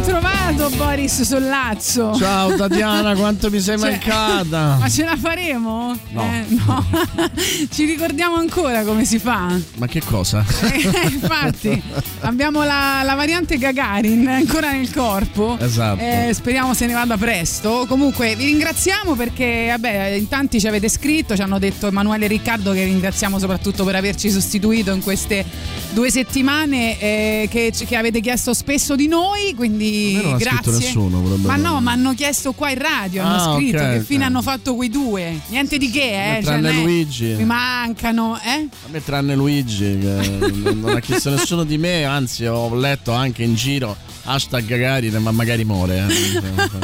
Ah, ben trovato Boris Sollazzo. Ciao Tatiana, quanto mi sei Cioè, mancata? Ma ce la faremo? No. Eh, no. Ci ricordiamo ancora come si fa? Ma che cosa? Eh, infatti, abbiamo la, la variante Gagarin ancora nel corpo. Esatto. Eh, speriamo se ne vada presto. Comunque, vi ringraziamo perché, vabbè, in tanti ci avete scritto, ci hanno detto Emanuele e Riccardo che ringraziamo soprattutto per averci sostituito in queste due settimane eh, che, che avete chiesto spesso di noi. Quindi, Me non ha scritto grazie. nessuno, Ma no, ma hanno chiesto qua in radio, hanno Ah, scritto ok, che fine hanno fatto quei due. Niente di che, eh. Tranne non è- Luigi. Mi mancano, eh? A me tranne Luigi, che non ha chiesto nessuno di me, anzi ho letto anche in giro hashtag Gagarin, ma magari muore. eh.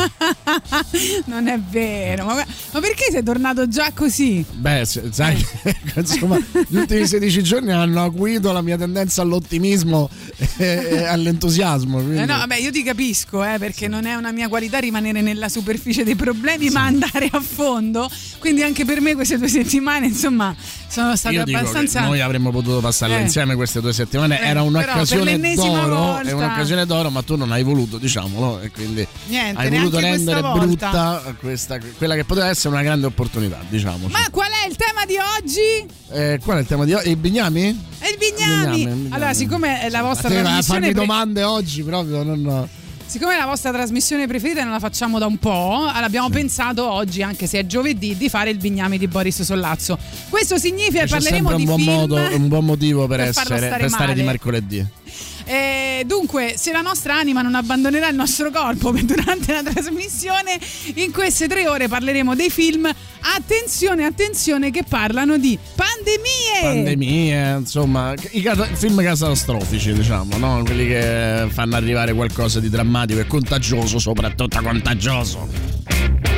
non è vero. Ma, ma perché sei tornato già così? Beh, sai, insomma, gli ultimi 16 giorni hanno acuito la mia tendenza all'ottimismo e, all'entusiasmo. quindi- Eh no, vabbè, io ti capisco, eh, perché non è una mia qualità rimanere nella superficie dei problemi, ma andare a fondo. Quindi anche per me queste due settimane, insomma, sono state abbastanza. noi avremmo potuto passarle Eh. insieme queste due settimane, Eh, era un'occasione d'oro, è un'occasione d'oro, ma tu non hai voluto, diciamolo, e quindi Niente, hai voluto questa rendere volta. brutta questa, quella che poteva essere una grande opportunità, diciamo. Ma qual è il tema di oggi? Eh, qual è il tema di oggi? I bignami? Il Bignami. Bignami, Bignami. Allora, siccome è la vostra a trasmissione farmi pre- domande oggi proprio, non... Siccome è la vostra trasmissione preferita non la facciamo da un po', abbiamo pensato oggi, anche se è giovedì, di fare il bignami di Boris Sollazzo. Questo significa che parleremo di un buon, modo, un buon motivo per, per essere, stare per stare di male. mercoledì. Eh, dunque, se la nostra anima non abbandonerà il nostro corpo durante la trasmissione, in queste tre ore parleremo dei film. Attenzione, attenzione, che parlano di pandemie. Pandemie, insomma, i cata- film catastrofici, diciamo, no? Quelli che fanno arrivare qualcosa di drammatico e contagioso, soprattutto contagioso.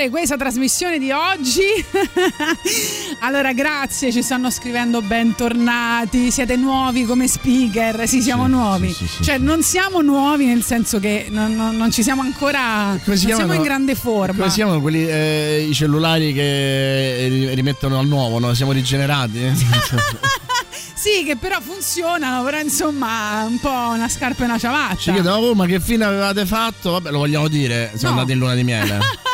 Cominciare questa trasmissione di oggi, allora grazie, ci stanno scrivendo bentornati, siete nuovi come speaker, sì siamo Sì, nuovi, sì, sì, cioè non siamo nuovi nel senso che non, non- non ci siamo ancora, Come si non siamo chiamano? in grande forma. Come si chiamano quelli, eh, i cellulari che ri- rimettono al nuovo? No? Siamo rigenerati? Sì, che però funzionano, però insomma un po' una scarpa e una ciabatta. Ci chiedono, oh, ma che fine avevate fatto? Vabbè, lo vogliamo dire, siamo No. andati in luna di miele.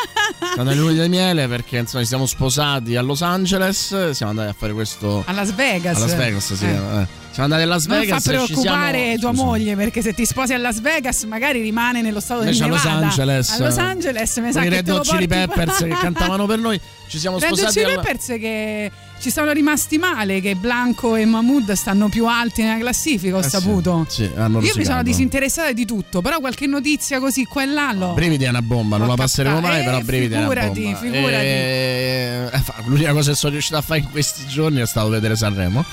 andati in luna di miele perché insomma ci siamo sposati a Los Angeles, siamo andati a fare questo... A Las Vegas. A Las Vegas, sì. Eh. eh. Siamo andati a Las Non Vegas fa e ci preoccupare siamo- tua moglie perché se ti sposi a Las Vegas magari rimane nello stato Invece a Los Nevada. Angeles, A Los Angeles mi sa con i che Red Hot Chili Peppers che cantavano per noi, ci siamo Red Hot sposati Chili alla- Peppers che ci sono rimasti male che Blanco e Mahmood stanno più alti nella classifica ho Eh sì, saputo sì, hanno io mi sono disinteressata di tutto però qualche notizia così qua e là l'ho Brividi è una bomba, non la passeremo mai, Eh, però brividi è una figurati, bomba. figurati. E- eh, fa- L'unica cosa che sono riuscito a fare in questi giorni è stato vedere Sanremo.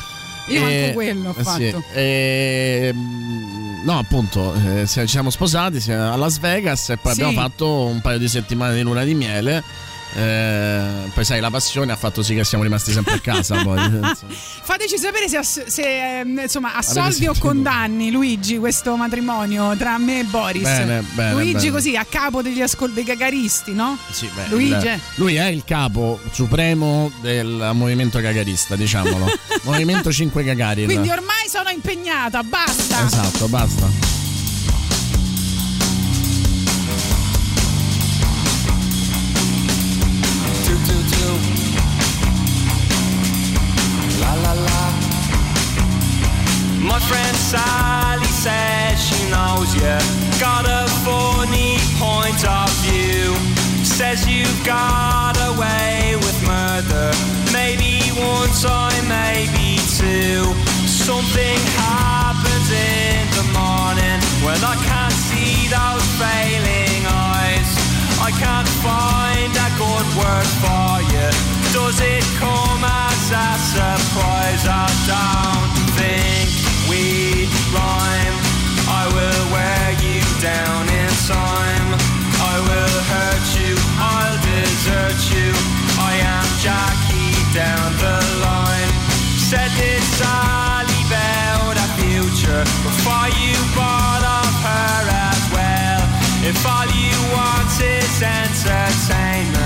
io E- manco quello ho eh, sì. fatto E, no, appunto, eh, ci siamo sposati siamo a Las Vegas e poi Sì. abbiamo fatto un paio di settimane di luna di miele. Eh, poi sai, la passione ha fatto sì che siamo rimasti sempre a casa. poi, fateci sapere se, ass- se, ehm, insomma assolvi o condanni Luigi questo matrimonio tra me e Boris Bene, bene, Luigi bene. così a capo degli ascol- dei gagaristi no? Sì, beh, Luigi. il- lui è il capo supremo del movimento gagarista, diciamolo. movimento 5 Gagarin. quindi ormai sono impegnata basta Esatto, basta. Knows you got a funny point of view. Says you got away with murder. Maybe one time, maybe two. Something happens in the morning when I can't see those failing eyes. I can't find a good word for you. Does it come as a surprise? I don't think we'd rhyme. Before you bought off her as well. If all you want is entertainment,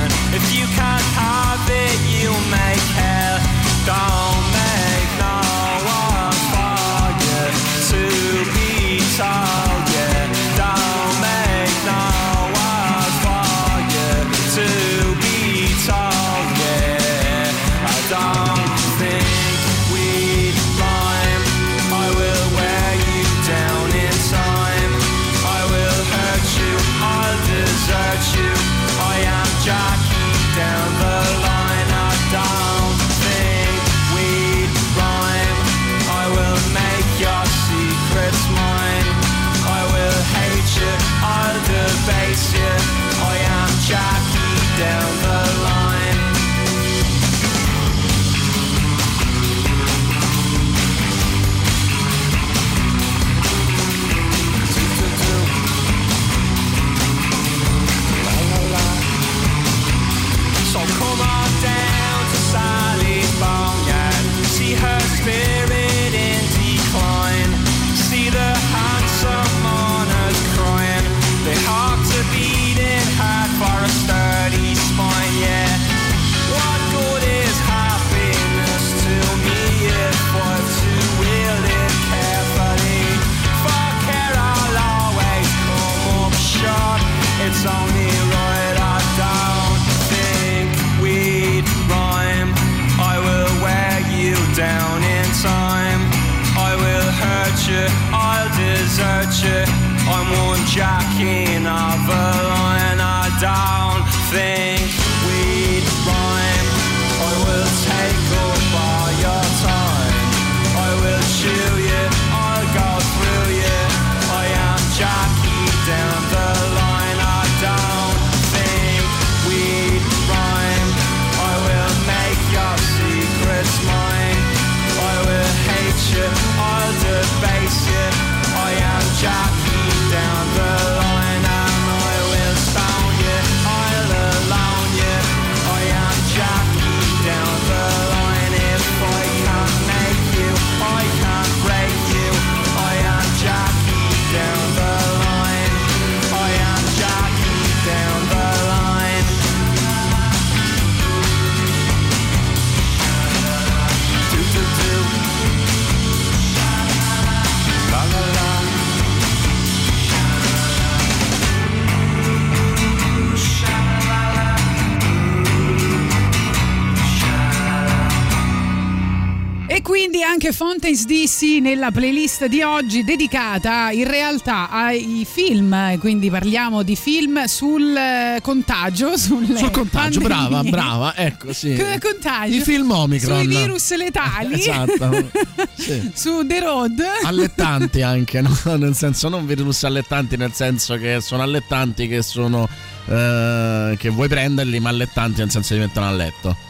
quindi anche Fountains DC nella playlist di oggi dedicata in realtà ai film, quindi parliamo di film sul eh, contagio, Sul contagio, brava, brava, ecco sì. Contagio. I film Omicron. Sui virus letali. Esatto. Sì. Su The Road. Allettanti anche, no? nel senso non virus allettanti nel senso che sono allettanti che sono eh, che vuoi prenderli ma allettanti nel senso mettono a letto.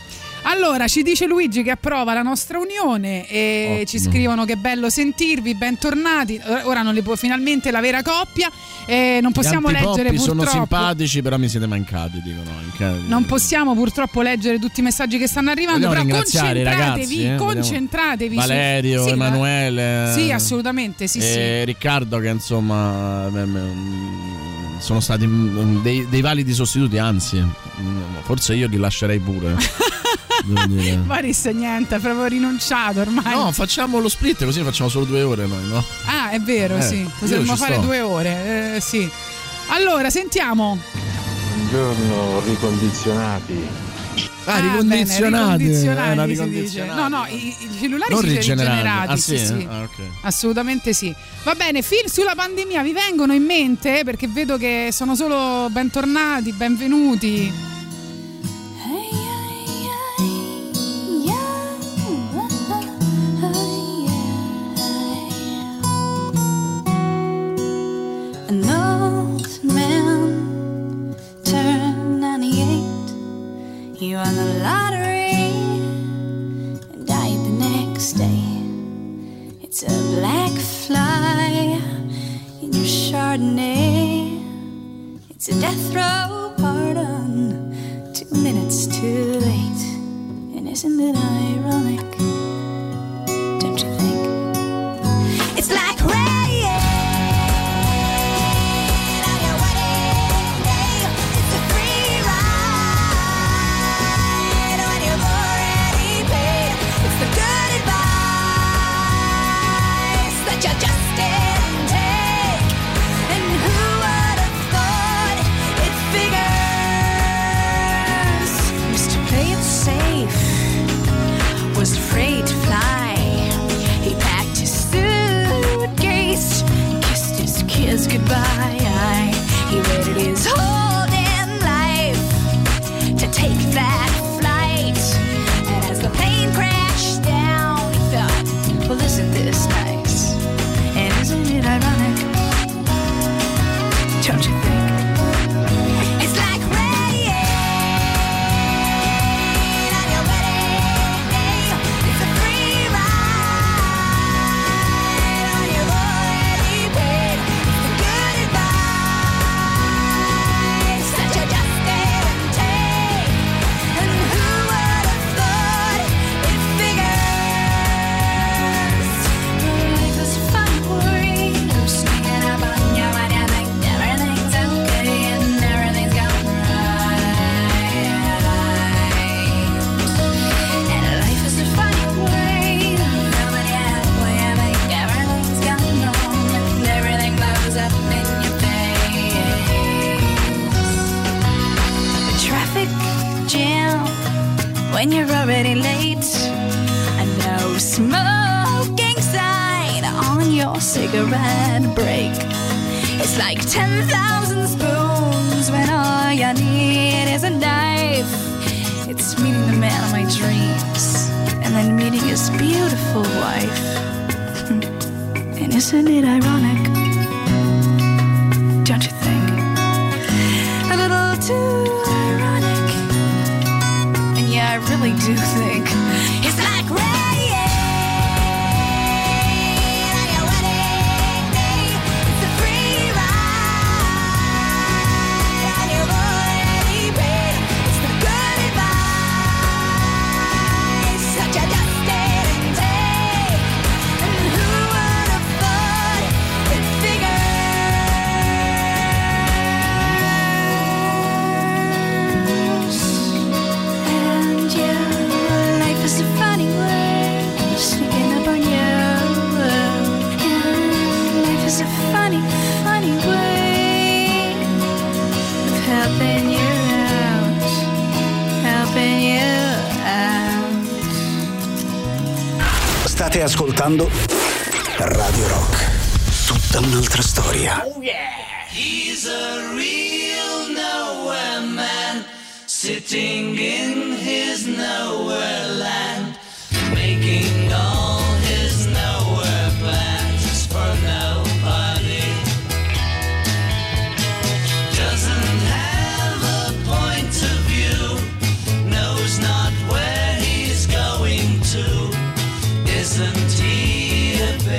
Allora, ci dice Luigi che approva la nostra unione e Ottimo. ci scrivono che è bello sentirvi, bentornati. Ora non li può finalmente la vera coppia. E non possiamo leggere antipoppi sono purtroppo. simpatici però mi siete mancati dicono anche. Non possiamo purtroppo leggere tutti i messaggi che stanno arrivando, Vogliamo però concentratevi, ragazzi, eh, concentratevi Valerio, Sì, Emanuele. Sì, assolutamente, sì, e Riccardo che insomma mm, sono stati mm, dei, dei validi sostituti, anzi, mm, forse io li lascerei pure. sì. Boris niente, ha proprio rinunciato ormai. No, facciamo lo split così ne facciamo solo due ore noi, no? Ah, è vero, Eh, sì. Potremmo fare sto. due ore, eh, sì. Allora, sentiamo. Buongiorno ricondizionati. Ah, Ah, ricondizionati. bene, ricondizionati, eh. No, no, i, i cellulari Non si dice rigenerati. rigenerati. Ah, sì, sì? sì. Ah, ok. Assolutamente sì. Va bene, film sulla pandemia vi vengono in mente? Perché vedo che sono solo bentornati, benvenuti. Stai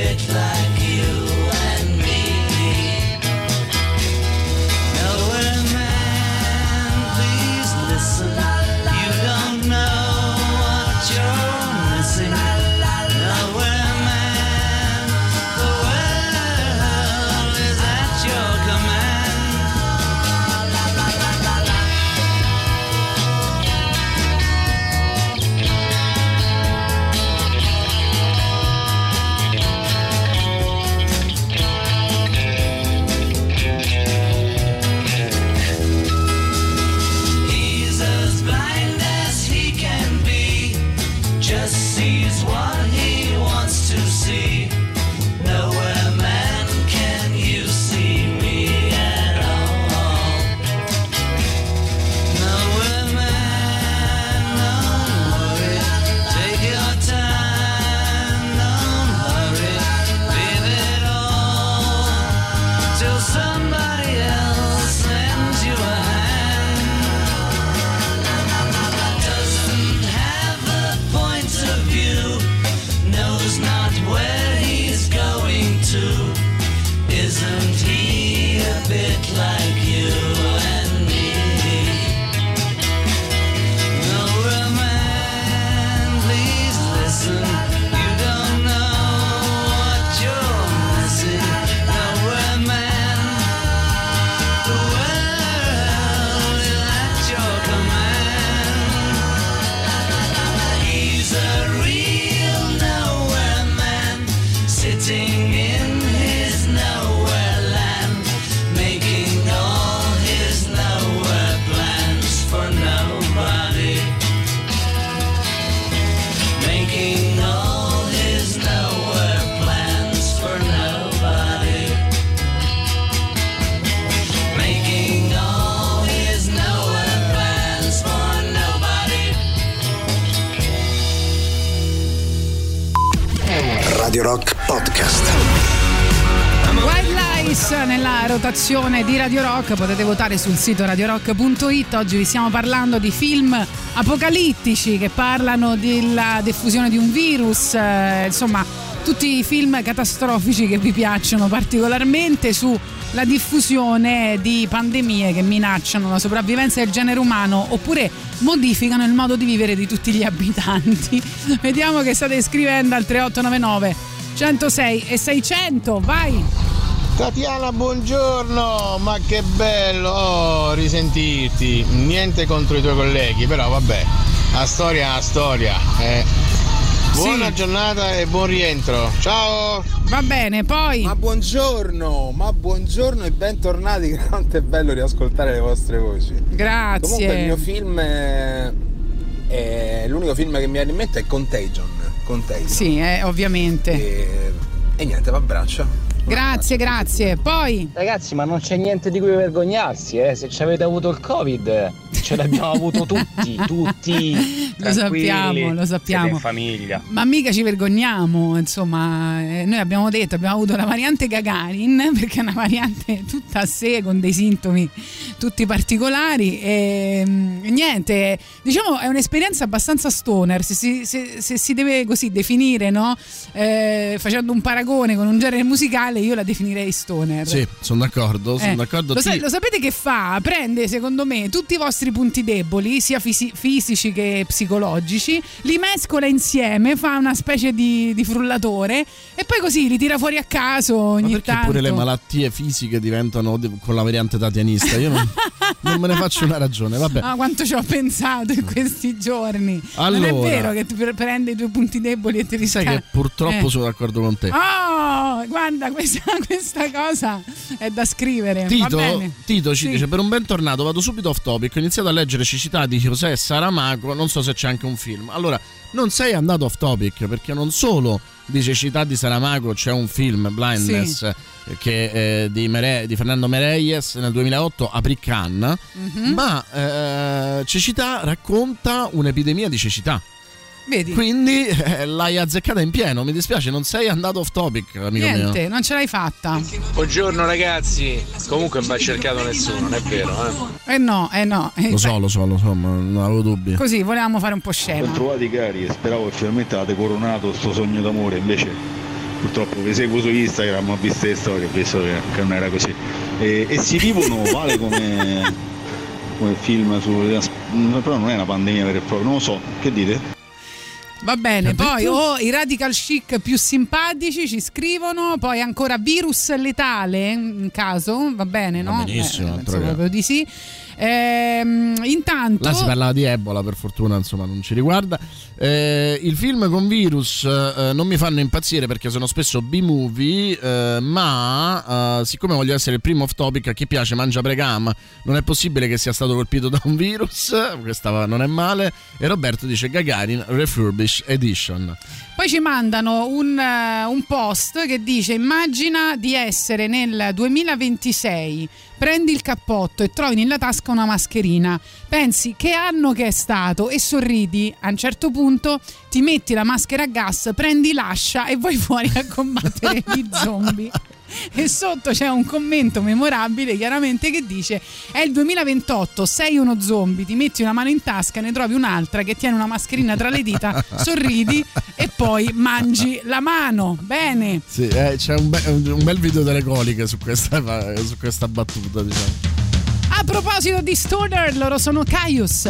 he a rotazione di Radio Rock, potete votare sul sito radiorock.it. Oggi vi stiamo parlando di film apocalittici che parlano della diffusione di un virus, eh, insomma tutti i film catastrofici che vi piacciono particolarmente sulla diffusione di pandemie che minacciano la sopravvivenza del genere umano oppure modificano il modo di vivere di tutti gli abitanti. Vediamo che state scrivendo al 3899 106 e 600, vai! Tatiana, buongiorno, ma che bello oh, risentirti. Niente contro i tuoi colleghi, però vabbè, la storia è la storia. eh. Buona Sì. giornata e buon rientro. Ciao! Va bene, poi Ma buongiorno, ma buongiorno e bentornati, quanto è bello riascoltare le vostre voci. grazie. Comunque il mio film è, è- l'unico film che mi viene in mente è Contagion. Contagion. Sì, eh, ovviamente. E, e niente, va abbraccio. Grazie, grazie. Poi Ragazzi, ma non c'è niente di cui vergognarsi, eh. Se ci avete avuto il Covid, ce l'abbiamo avuto tutti, tutti. Lo sappiamo, lo sappiamo. In famiglia. Ma mica ci vergogniamo, insomma, eh, noi abbiamo detto, abbiamo avuto la variante Gagarin, perché è una variante tutta a sé, con dei sintomi tutti particolari e mm, niente, diciamo è un'esperienza abbastanza stoner, se si, se- se si deve così definire, no? Eh, facendo un paragone con un genere musicale, io la definirei stoner. Sì, sono d'accordo, sono Eh, d'accordo. Lo, sa- lo sapete che fa? Prende, secondo me, tutti i vostri punti deboli, sia fisi- fisici che psicologici, li mescola insieme, fa una specie di, di frullatore e poi così li tira fuori a caso ogni Ma perché tanto. pure le malattie fisiche diventano di- con la variante tatianista? Io non, non me ne faccio una ragione, vabbè. Ah, quanto ci ho pensato in questi giorni. non è Allora. vero che tu pre- prendi i tuoi punti deboli e te li Sai sca- che purtroppo Eh. sono d'accordo con te. Oh, guarda, questa, questa cosa è da scrivere. Tito. Tito ci Sì. dice per un bentornato vado subito off topic ho iniziato a leggere cecità di José Saramago non so se c'è anche un film allora non sei andato off topic perché non solo di cecità di Saramago c'è un film, Blindness, eh, che, eh, di, Mere- di Fernando Meirelles nel 2008, aprì Cannes, Mhm. ma eh, cecità racconta un'epidemia di cecità. Vedi? Quindi eh, l'hai azzeccata in pieno. Mi dispiace, non sei andato off topic, amico Niente, mio. non ce l'hai fatta. Buongiorno ragazzi. Comunque non mi ha cercato nessuno, non è vero, eh? Eh no, eh no. Eh, Lo so, lo so, lo so, ma non avevo dubbi. Così volevamo fare un po' Ho scema. trovati cari e speravo che finalmente avete coronato sto sogno d'amore, invece purtroppo vi seguo su Instagram, ho visto le storie, ho visto che, che non era così. E, e si vivono vale come, come film su. però non è una pandemia vera e propria, non lo so, che dite? Va bene, ha poi oh, i radical chic più simpatici ci scrivono, poi ancora virus letale in caso, va bene, no? Va benissimo, Eh, penso proprio di sì. Ehm, intanto Là si parlava di Ebola, per fortuna, insomma, non ci riguarda. Eh, il film con virus eh, non mi fanno impazzire perché sono spesso B-movie, eh, ma eh, siccome voglio essere il primo off topic, a chi piace mangia pregam, non è possibile che sia stato colpito da un virus, questa non è male. E Roberto dice Gagarin Refurbish Edition. Poi ci mandano un, eh, un post che dice immagina di essere nel 2026, prendi il cappotto e trovi nella tasca una mascherina, pensi che anno che è stato? E sorridi, a un certo punto ti metti la maschera a gas, prendi l'ascia e vai fuori a combattere gli zombie. E sotto c'è un commento memorabile chiaramente che dice è il 2028, sei uno zombie, ti metti una mano in tasca, ne trovi un'altra che tiene una mascherina tra le dita, sorridi e poi mangi la mano. Bene. Sì, eh, c'è un, be- un bel video delle coliche su questa, su questa battuta, diciamo. A proposito di Stoner, loro sono Caius.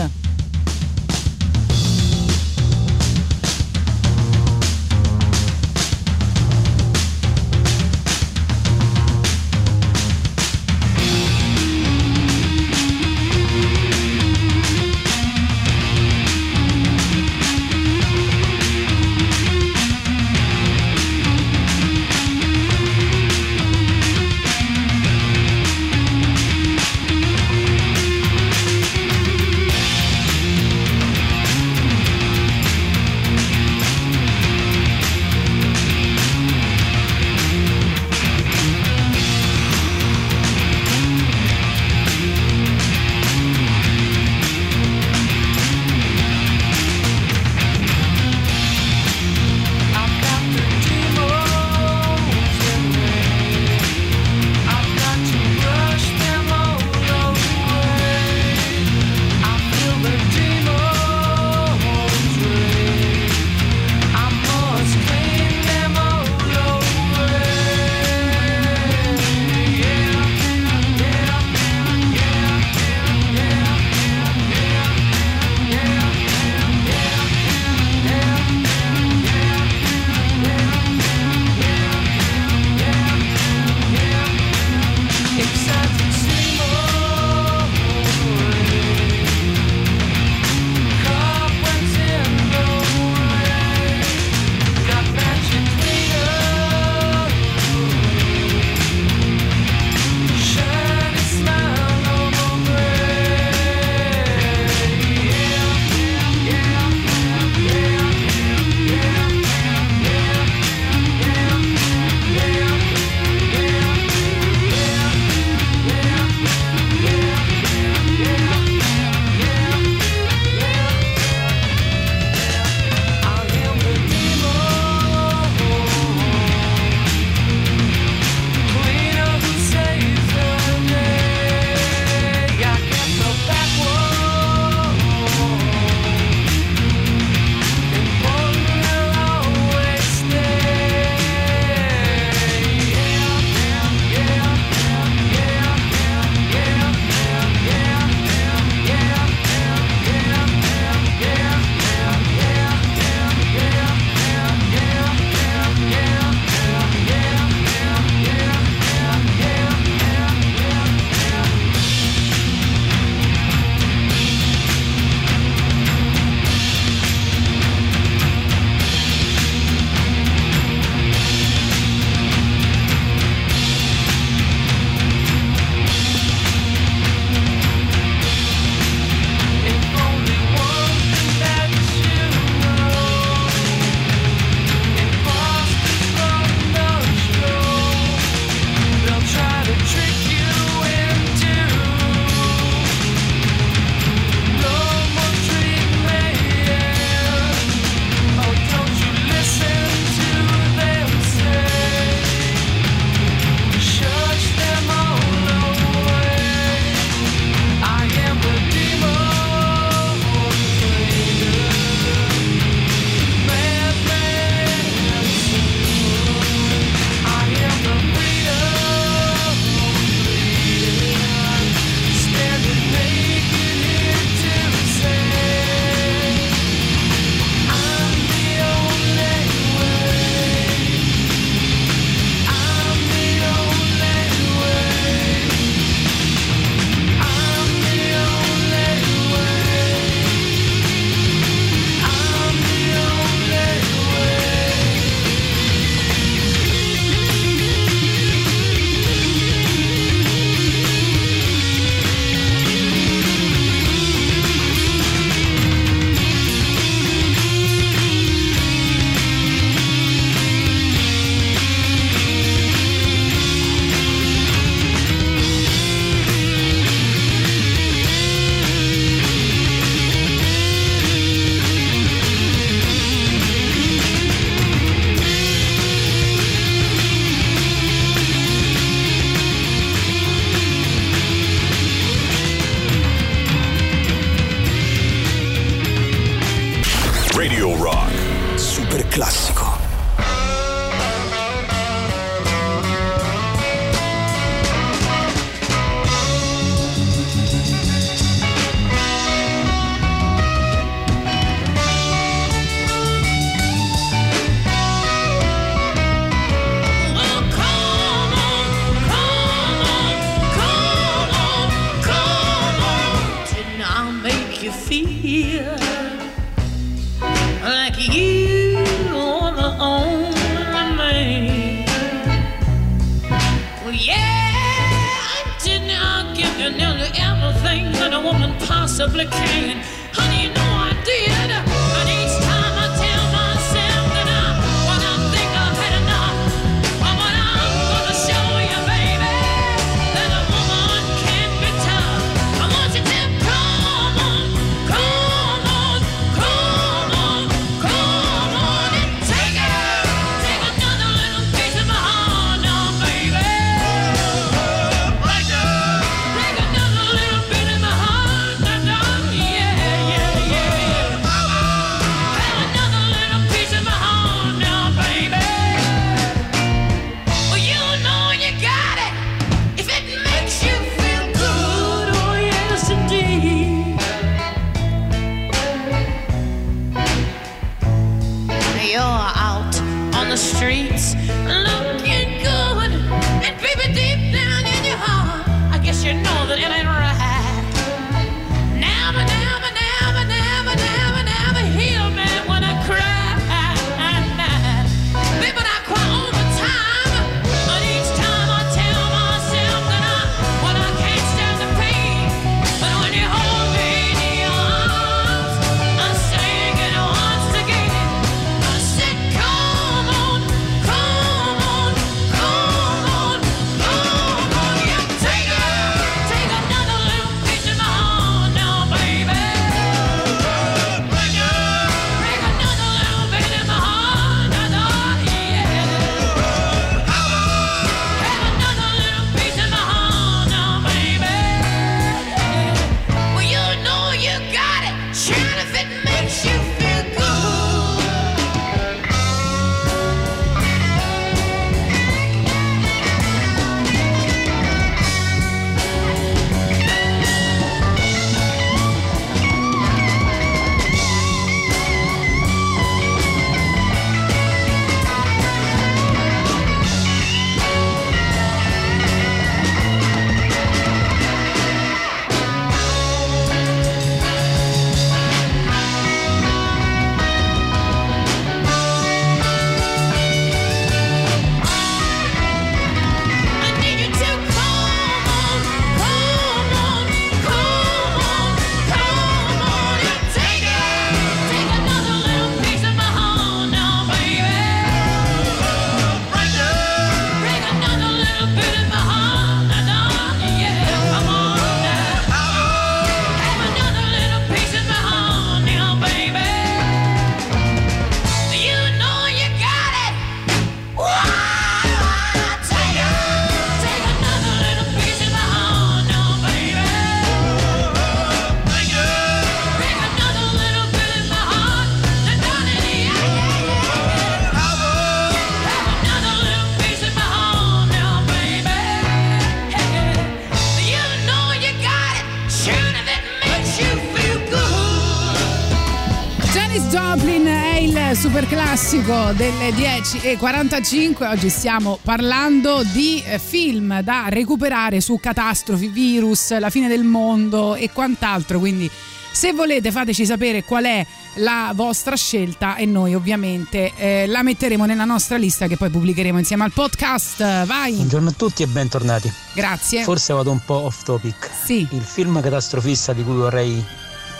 E 45, oggi stiamo parlando di eh, film da recuperare su catastrofi, virus, la fine del mondo e quant'altro, quindi se volete fateci sapere qual è la vostra scelta e noi ovviamente eh, la metteremo nella nostra lista che poi pubblicheremo insieme al podcast. Vai! Buongiorno a tutti e bentornati. Grazie. Forse vado un po' off topic. Sì. Il film catastrofista di cui vorrei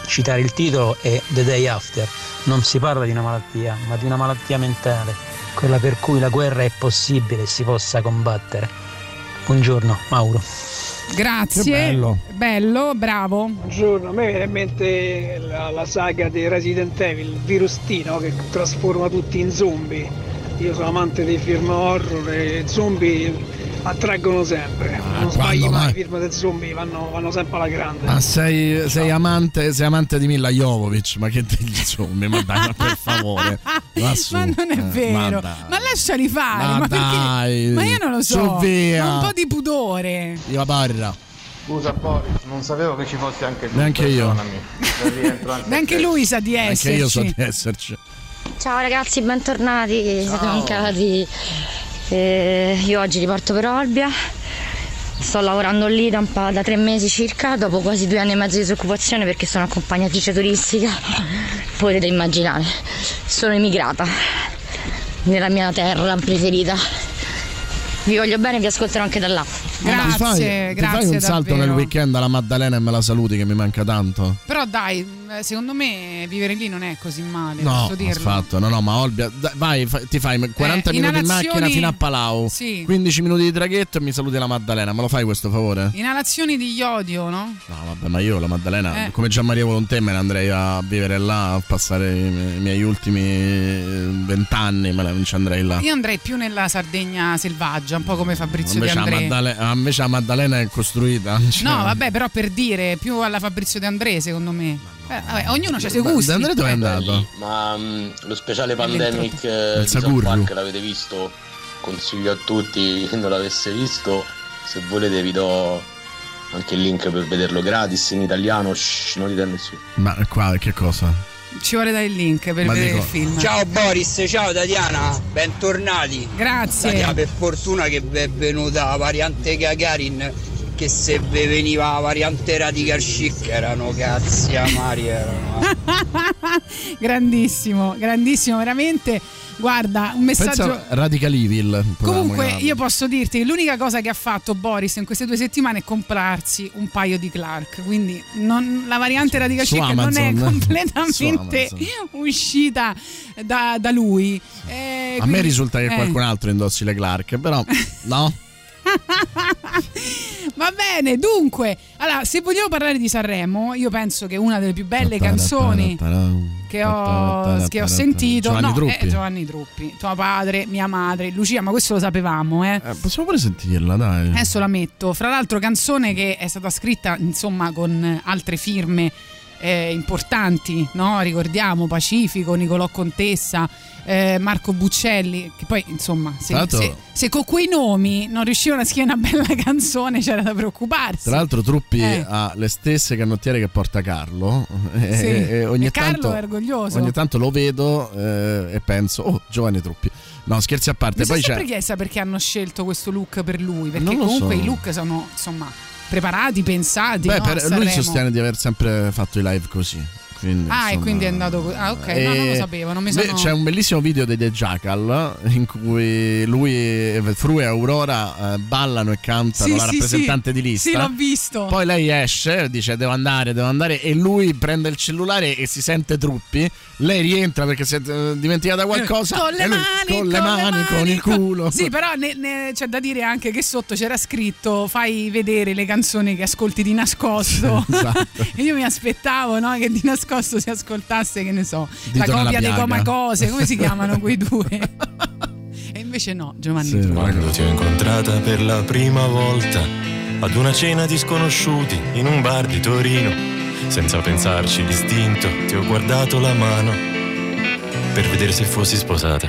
citare il titolo è The Day After. Non si parla di una malattia, ma di una malattia mentale quella per cui la guerra è possibile e si possa combattere. Buongiorno Mauro. Grazie, bello. bello. bravo. Buongiorno, a me viene in mente la, la saga di Resident Evil, il virustino che trasforma tutti in zombie. Io sono amante dei film horror e zombie attraggono sempre. non sbagli quando mai, mai? film del zombie vanno, vanno sempre alla grande. Ma sei, sei amante, sei amante di Mila Jovovic, ma che degli zombie, ma dai, ma per favore. Ma non è Eh, vero. Ma, Ma, lasciali fare. Ma Ma, perché? dai, Ma io non lo so. su via. Ma Un po' di pudore. Io parla. Scusa Boris, non sapevo che ci fosse anche tu. Neanche io. Neanche te. lui sa di esserci. Anche io so di esserci. Ciao ragazzi, bentornati, siete mancati. Eh, io oggi riparto per Olbia. Sto lavorando lì da, da tre mesi circa, dopo quasi due anni e mezzo di disoccupazione perché sono accompagnatrice turistica. Potete immaginare, sono emigrata nella mia terra preferita. Vi voglio bene, vi ascolterò anche da là. Grazie, ti fai, ti grazie fai un salto davvero. nel weekend alla Maddalena e me la saluti che mi manca tanto? Però dai, eh, secondo me vivere lì non è così male, No, affatto, no, no, ma Olbia, dai, vai, fa- ti fai 40 Eh, minuti in inalazioni- macchina fino a Palau, Sì. 15 minuti di traghetto e mi saluti la Maddalena, me lo fai questo favore? Inalazioni di iodio, no? No, vabbè, ma io la Maddalena, Eh. come Gian Maria Volontè, me ne andrei a vivere là, a passare i, mi- i miei ultimi eh, vent'anni, me ne non ci andrei là. Io andrei più nella Sardegna selvaggia, un po' come Fabrizio Invece De la, André. Maddalena, invece la Maddalena è costruita. cioè- No, vabbè, però per dire, più alla Fabrizio De André, secondo me. Eh, vabbè, ognuno ha i suoi gusti. De André dove è andato? Ma mm, lo speciale Pandemic eh, di South. Park l'avete visto? Consiglio a tutti chi non l'avesse visto. Se volete vi do anche il link per vederlo gratis in italiano. Shh, non dite a nessuno. Ma qua che cosa? Ci vuole dare il link per Ma vedere dico- il film. Ciao Boris, ciao Tatiana, bentornati. Grazie. Tatiana, per fortuna che vi è venuta la variante Gagarin, che se veniva la variante Radical Chic erano cazzi amari erano. grandissimo, grandissimo, veramente. Guarda, un messaggio. Pensa Radical Evil. Comunque, chiamarlo. io posso dirti che l'unica cosa che ha fatto Boris in queste due settimane è comprarsi un paio di Clark. Quindi non- la variante Radical Su Chic non è completamente uscita da, da lui. Eh, A me quindi- risulta che eh. qualcun altro indossi le Clark, però no. Va bene, dunque, allora, se vogliamo parlare di Sanremo, io penso che una delle più belle canzoni che ho, che ho sentito Giovanni no, Truppi. è Giovanni Truppi, tuo padre, mia madre, Lucia, ma questo lo sapevamo, eh. Possiamo pure sentirla, dai. Adesso la metto. Fra l'altro, canzone che è stata scritta insomma con altre firme eh, importanti, no? Ricordiamo Pacifico, Nicolò Contessa, eh, Marco Buccelli. Che poi, insomma, se, se- se con quei nomi non riuscivano a scrivere una bella canzone, c'era da preoccuparsi. Tra l'altro Truppi Eh. ha le stesse canottiere che porta Carlo e, Sì. e ogni, E Carlo tanto, è orgoglioso. ogni tanto lo vedo eh, e penso, oh Giovanni Truppi. No, scherzi a parte. Mi sono Poi c'è... sempre chiesta perché hanno scelto questo look per lui, perché comunque so. i look sono insomma preparati, pensati. Beh, no, per- lui sostiene di aver sempre fatto i live così. Quindi, Ah, e insomma, quindi è andato. Ah, ok, no, non lo E- sapevo, non mi beh, sono. C'è un bellissimo video dei The Jackal in cui lui, e Fru e Aurora eh, ballano e cantano Sì, la sì, rappresentante sì. di lista. Sì, l'ho visto. Poi lei esce, dice devo andare, devo andare e lui prende il cellulare e si sente truppi. Lei rientra perché si è eh, dimenticata qualcosa. Con le e lui, mani, con le mani, con il culo. Sì, però ne- ne- c'è da dire anche che sotto c'era scritto fai vedere le canzoni che ascolti di nascosto. Esatto. e io mi aspettavo no, che di nascosto si ascoltasse, che ne so, Dito la copia dei comacose, come si chiamano quei due? e invece no, Giovanni. Truppi. Quando ti ho incontrata per la prima volta ad una cena di sconosciuti in un bar di Torino, senza pensarci distinto ti ho guardato la mano per vedere se fossi sposata.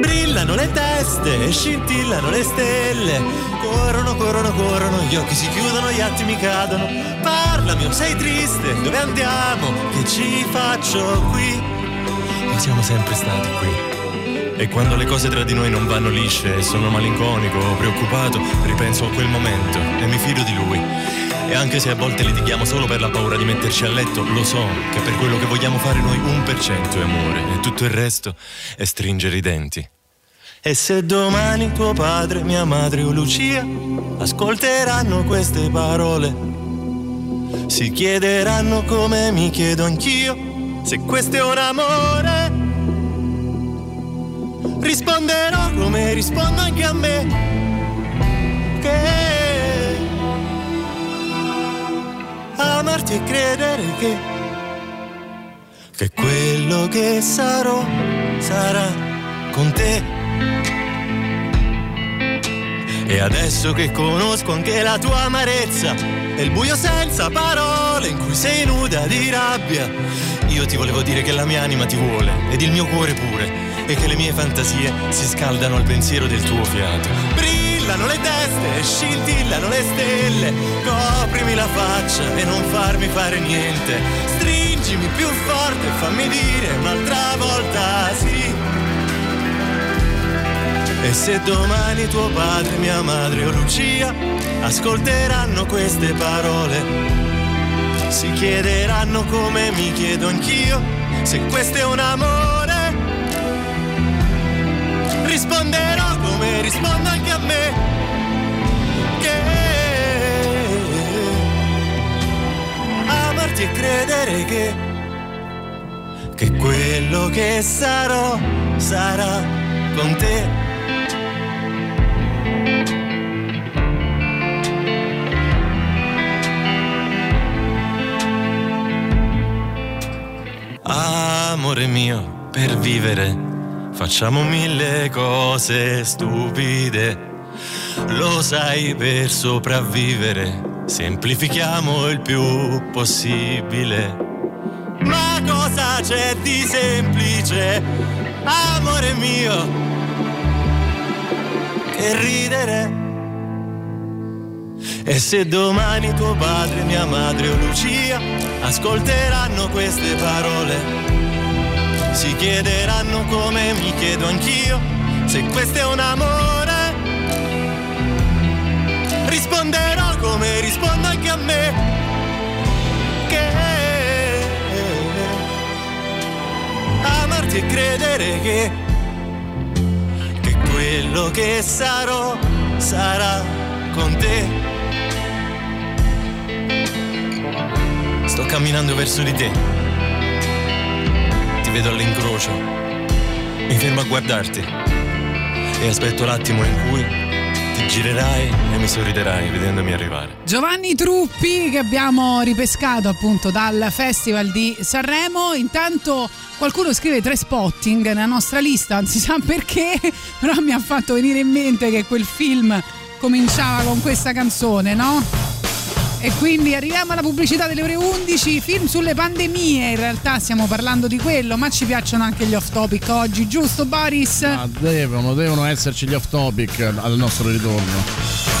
Brillano le teste, scintillano le stelle, corrono, corrono, corrono, gli occhi si chiudono, gli attimi cadono. Parlami, o sei triste, dove andiamo? Che ci faccio qui? Ma siamo sempre stati qui. E quando le cose tra di noi non vanno lisce e sono malinconico o preoccupato, ripenso a quel momento e mi fido di lui. E anche se a volte litighiamo solo per la paura di metterci a letto, lo so che per quello che vogliamo fare noi un per cento è amore e tutto il resto è stringere i denti. E se domani tuo padre, mia madre o Lucia ascolteranno queste parole, si chiederanno come mi chiedo anch'io, se questo è un amore. Risponderò come rispondo anche a me. Che amarti e credere che che quello che sarò sarà con te. E adesso che conosco anche la tua amarezza e il buio senza parole in cui sei nuda di rabbia, io ti volevo dire che la mia anima ti vuole ed il mio cuore pure e che le mie fantasie si scaldano al pensiero del tuo fiato. Brillano le teste, scintillano le stelle, coprimi la faccia e non farmi fare niente. Stringimi più forte e fammi dire un'altra volta sì. E se domani tuo padre, mia madre o Lucia ascolteranno queste parole, si chiederanno come mi chiedo anch'io, se questo è un amore. Risponderò come rispondo anche a me. Che amarti e credere che, che quello che sarò sarà con te. Amore mio, per vivere facciamo mille cose stupide. Lo sai, per sopravvivere semplifichiamo il più possibile. Ma cosa c'è di semplice, amore mio, che ridere? E se domani tuo padre, mia madre o Lucia ascolteranno queste parole, si chiederanno come mi chiedo anch'io, se questo è un amore. Risponderò come rispondo anche a me, che amarti e credere che, che quello che sarò sarà con te. Sto camminando verso di te. Vedo all'incrocio. Mi fermo a guardarti. E aspetto l'attimo in cui ti girerai e mi sorriderai vedendomi arrivare. Giovanni Truppi che abbiamo ripescato appunto dal Festival di Sanremo. Intanto qualcuno scrive tre spotting nella nostra lista, non si sa perché, però mi ha fatto venire in mente che quel film cominciava con questa canzone, no? E quindi arriviamo alla pubblicità delle ore 11, film sulle pandemie, in realtà stiamo parlando di quello, ma ci piacciono anche gli off topic oggi, giusto Boris? Ma devono, devono esserci gli off topic al nostro ritorno.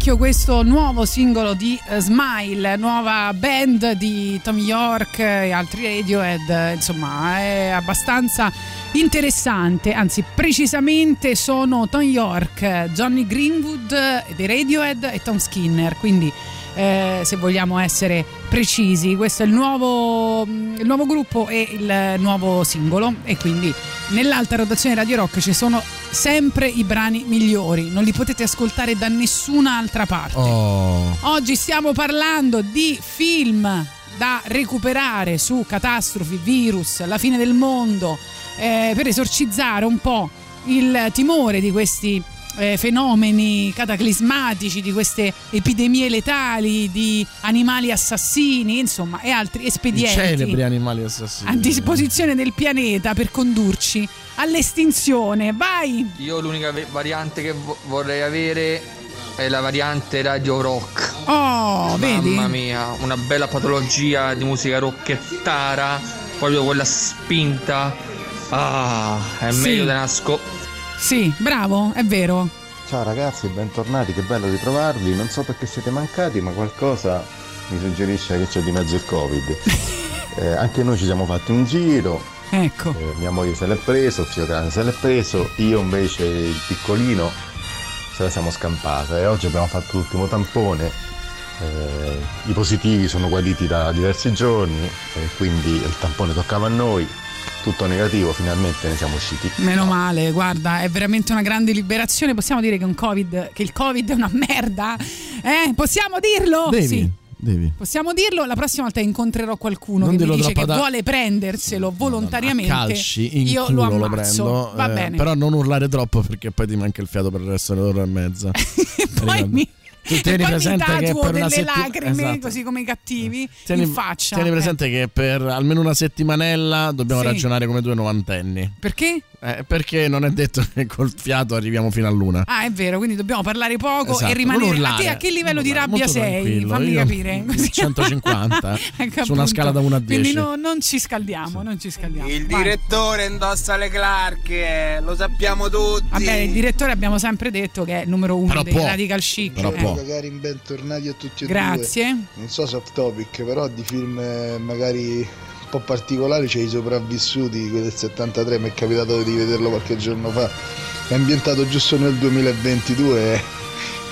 Parecchio questo nuovo singolo di eh, Smile, nuova band di Tom York e altri Radiohead, insomma è abbastanza interessante, anzi precisamente sono Tom York, Johnny Greenwood eh, dei Radiohead e Tom Skinner, quindi eh, se vogliamo essere precisi, questo è il nuovo, mm, il nuovo gruppo e il nuovo singolo e quindi nell'alta rotazione Radio Rock ci sono sempre i brani migliori, non li potete ascoltare da nessun'altra parte. Oh. Oggi stiamo parlando di film da recuperare su catastrofi, virus, la fine del mondo, eh, per esorcizzare un po' il timore di questi eh, fenomeni cataclismatici, di queste epidemie letali, di animali assassini, insomma, e altri I espedienti celebri animali assassini. a disposizione del pianeta per condurci all'estinzione. Vai! Io l'unica variante che vo- vorrei avere è la variante Radio Rock. Oh, vedi? Mamma mia, una bella patologia di musica rocchettara, proprio quella spinta. Ah, è Sì. meglio di una sco- Sì, bravo, è vero. Ciao ragazzi, bentornati, che bello ritrovarvi. Non so perché siete mancati, ma qualcosa mi suggerisce che c'è di mezzo il Covid. Eh, anche noi ci siamo fatti un giro. Ecco. Eh, mia moglie se l'è preso, figlio grande se l'è preso, io invece il piccolino se la siamo scampata e oggi abbiamo fatto l'ultimo tampone. Eh, I positivi sono guariti da diversi giorni, e quindi il tampone toccava a noi, tutto negativo, finalmente ne siamo usciti. Meno male, guarda, è veramente una grande liberazione. Possiamo dire che, un COVID, che il Covid è una merda? Eh? Possiamo dirlo? Devi, Sì. devi. Possiamo dirlo? La prossima volta incontrerò qualcuno Non che mi dice che da- vuole prenderselo volontariamente. calci in io culo lo lo, prendo Va eh, bene. però non urlare troppo perché poi ti manca il fiato per il resto dell'ora e mezza poi mi, tu tieni presente che per delle settimana lacrime così come i cattivi tieni, in faccia. tieni Eh. presente che per almeno una settimanella dobbiamo Sì. ragionare come due novantenni Perché? Eh, perché non è detto che col fiato arriviamo fino a luna Ah, è vero, quindi dobbiamo parlare poco Esatto, e rimanere. non A urlare, te a che livello non di urlare, rabbia sei? Fammi capire. Così. 150 Ecco, su una scala da 1 a 10 Quindi no- non ci scaldiamo, non ci scaldiamo. Il Vai. direttore indossa le clarche, lo sappiamo tutti. Vabbè, il direttore abbiamo sempre detto che è il numero uno Però dei può. radical chic. Però eh. può. Magari bentornati a tutti e Grazie. due. Non so se off topic, però di film eh, magari po' particolari c'è i sopravvissuti, del 73, mi è capitato di vederlo qualche giorno fa. È ambientato giusto nel 2022 e,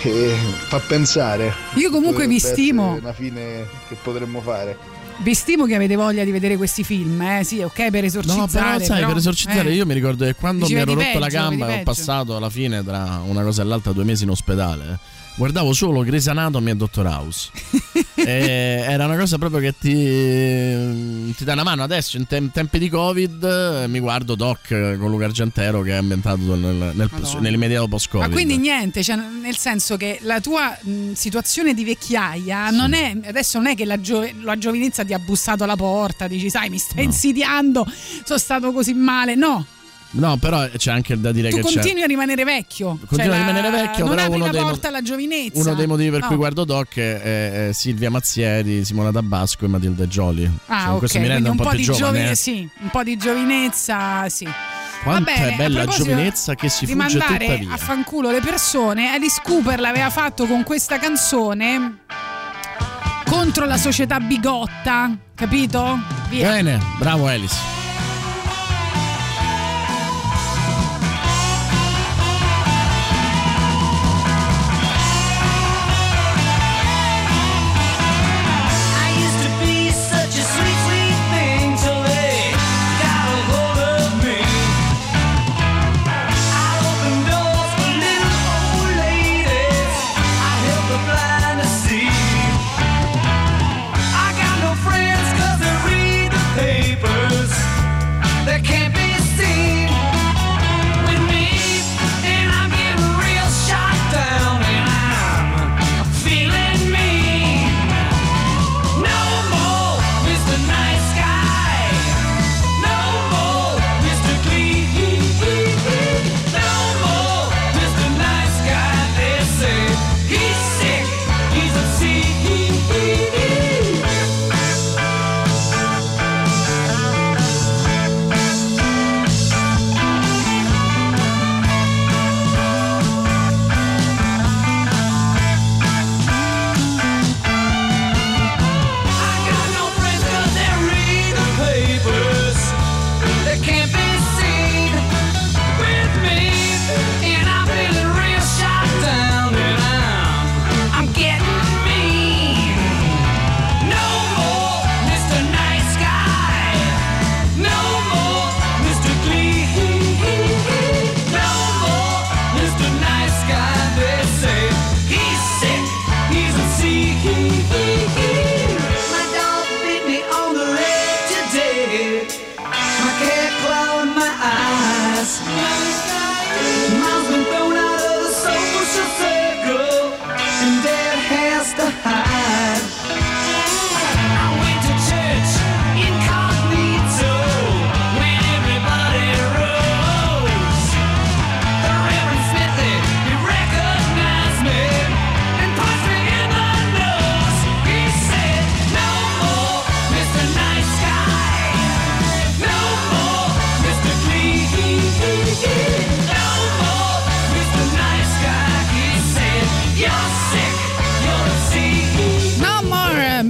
e fa pensare. Io comunque vi stimo. Una fine che potremmo fare. Vi stimo che avete voglia di vedere questi film, eh? Sì, ok, per esorcizzare. No, però sai, però, per esorcizzare eh. io mi ricordo che quando Dici, mi ero rotto la peggio, gamba vedi e ho passato alla fine tra una cosa e l'altra due mesi in ospedale. Guardavo solo Grey's Anatomy e Dottor House. E era una cosa proprio che ti, ti dà una mano. Adesso, in tem- tempi di Covid, mi guardo Doc con Luca Argentero che è ambientato nel, nel, nell'immediato post-Covid. Ma quindi niente, cioè, nel senso che la tua mh, situazione di vecchiaia non è adesso non è che la, gio- la giovinezza ti ha bussato alla porta, dici sai mi stai insidiando, sono stato così male. No, No, però c'è anche da dire tu che c'è. continui a rimanere vecchio. Continua Cioè, a la- rimanere vecchio, non però apri uno la dei porta alla giovinezza. Uno dei motivi per No. cui guardo Doc è, è Silvia Mazzieri, Simona Tabasco e Matilde Gioli. Ah, Cioè, ok, questo mi quindi rende un, po' più di giovane. giovine- eh. sì, un po' di giovinezza, sì. Quanto Va bene, è bella la giovinezza che si fugge mandare tutta via. a fanculo le persone, Alice Cooper l'aveva fatto con questa canzone contro la società bigotta, capito? Via. Bene, bravo Alice.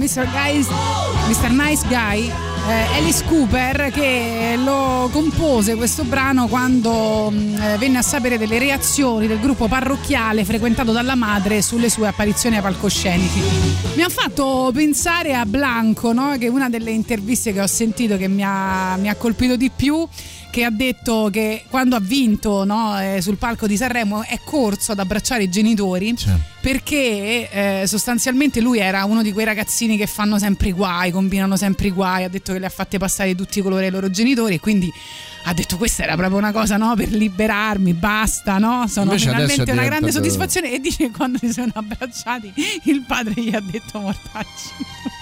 Mr. Guys, Mr. Nice Guy. eh, Alice Cooper che lo compose questo brano quando mh, eh, venne a sapere delle reazioni del gruppo parrocchiale frequentato dalla madre sulle sue apparizioni ai palcoscenici. Mi ha fatto pensare a Blanco, no? che è una delle interviste che ho sentito che mi ha, mi ha colpito di più che ha detto che quando ha vinto no, eh, sul palco di Sanremo è corso ad abbracciare i genitori perché eh, sostanzialmente lui era uno di quei ragazzini che fanno sempre i guai, combinano sempre i guai, ha detto che le ha fatte passare tutti i colori ai loro genitori e quindi ha detto questa era proprio una cosa no, per liberarmi, basta, no? sono Invece finalmente una grande soddisfazione e dice quando si sono abbracciati il padre gli ha detto mortacci.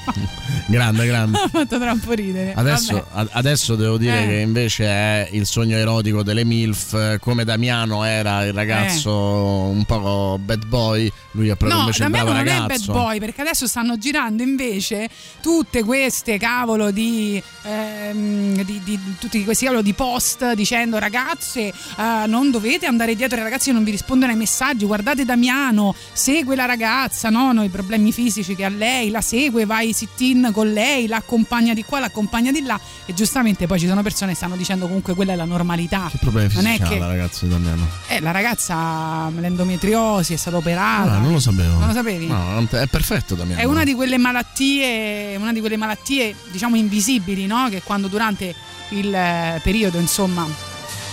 Grande, grande. ha fatto troppo ridere. Adesso, Vabbè. a- adesso devo dire Eh. che invece è il sogno erotico delle MILF, eh, come Damiano era il ragazzo un po' bad boy, lui è proprio No, invece il Damiano bravo non è bad ragazzo. boy perché adesso stanno girando invece tutte queste cavolo di, ehm, di, di- tutti questi cavolo di post dicendo ragazze eh, non dovete andare dietro ai ragazzi che non vi rispondono ai messaggi guardate Damiano segue la ragazza no, no, i problemi fisici che ha lei la segue vai sit in con lei l'accompagna di qua l'accompagna di là e giustamente poi ci sono persone che stanno dicendo comunque quella è la normalità Che problemi non è fisici ha che la ragazza di Damiano? eh, la ragazza l'endometriosi è stata operata Ah, non lo sapevo. Non lo sapevi? No, è perfetto Damiano. È una di quelle malattie, una di quelle malattie, diciamo, invisibili, no? Che quando durante il eh, periodo, insomma,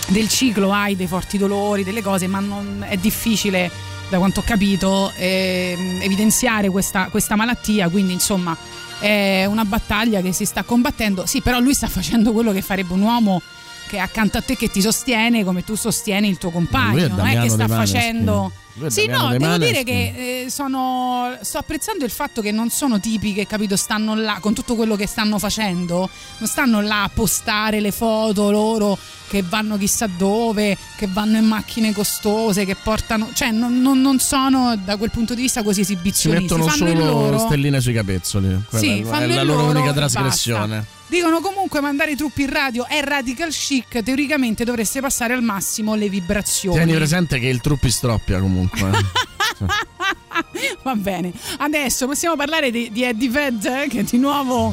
del ciclo hai dei forti dolori, delle cose, ma non è difficile, da quanto ho capito, ehm, evidenziare questa, questa malattia. Quindi, insomma, è una battaglia che si sta combattendo. Sì, però lui sta facendo quello che farebbe un uomo che è accanto a te che ti sostiene come tu sostieni il tuo compagno. non è che sta facendo. Lui Sì, no, devo dire Maneskin. che eh, sono, sto apprezzando il fatto che non sono tipi che, capito, stanno là con tutto quello che stanno facendo, non stanno là a postare le foto loro che vanno chissà dove, che vanno in macchine costose, che portano, cioè non, non- non sono da quel punto di vista così Si esibizionisti, mettono fanno solo loro. stelline sui capezzoli. Quella Sì, è- la loro loro unica trasgressione. Dicono comunque mandare i truppi in radio è radical chic, teoricamente dovreste passare al massimo le vibrazioni. Tieni presente che il truppi stroppia comunque. eh. Va bene, adesso possiamo parlare di, di Eddie Fed eh, che di nuovo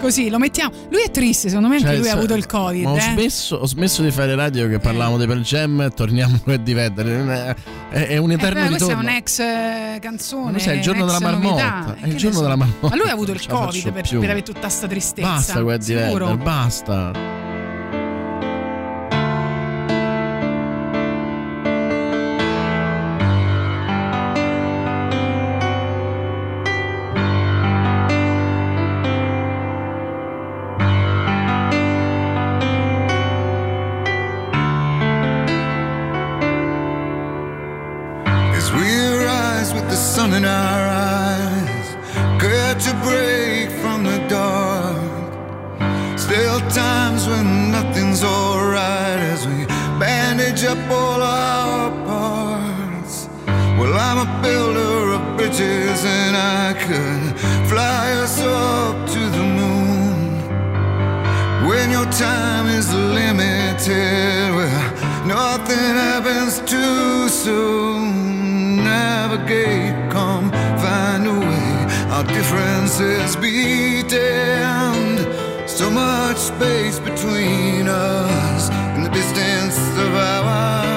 così lo mettiamo. Lui è triste, secondo me anche Cioè, lui ha avuto il Covid. ho, eh. smesso, ho smesso di fare radio che parlavamo dei Pearl Jam torniamo a di Vedder. È, è un Eh, eterno beh, questa è ritorno. un'ex eh, canzone. Sai, è il giorno della marmotta, novità. è Eh, il giorno della marmotta. Ma lui ha avuto il Covid per, per avere tutta sta tristezza. Basta con Eddie sicuro? Vedder, basta. Up to the moon. When your time is limited, well, nothing happens too soon. Navigate, come find a way. Our differences be damned. So much space between us and the distance of our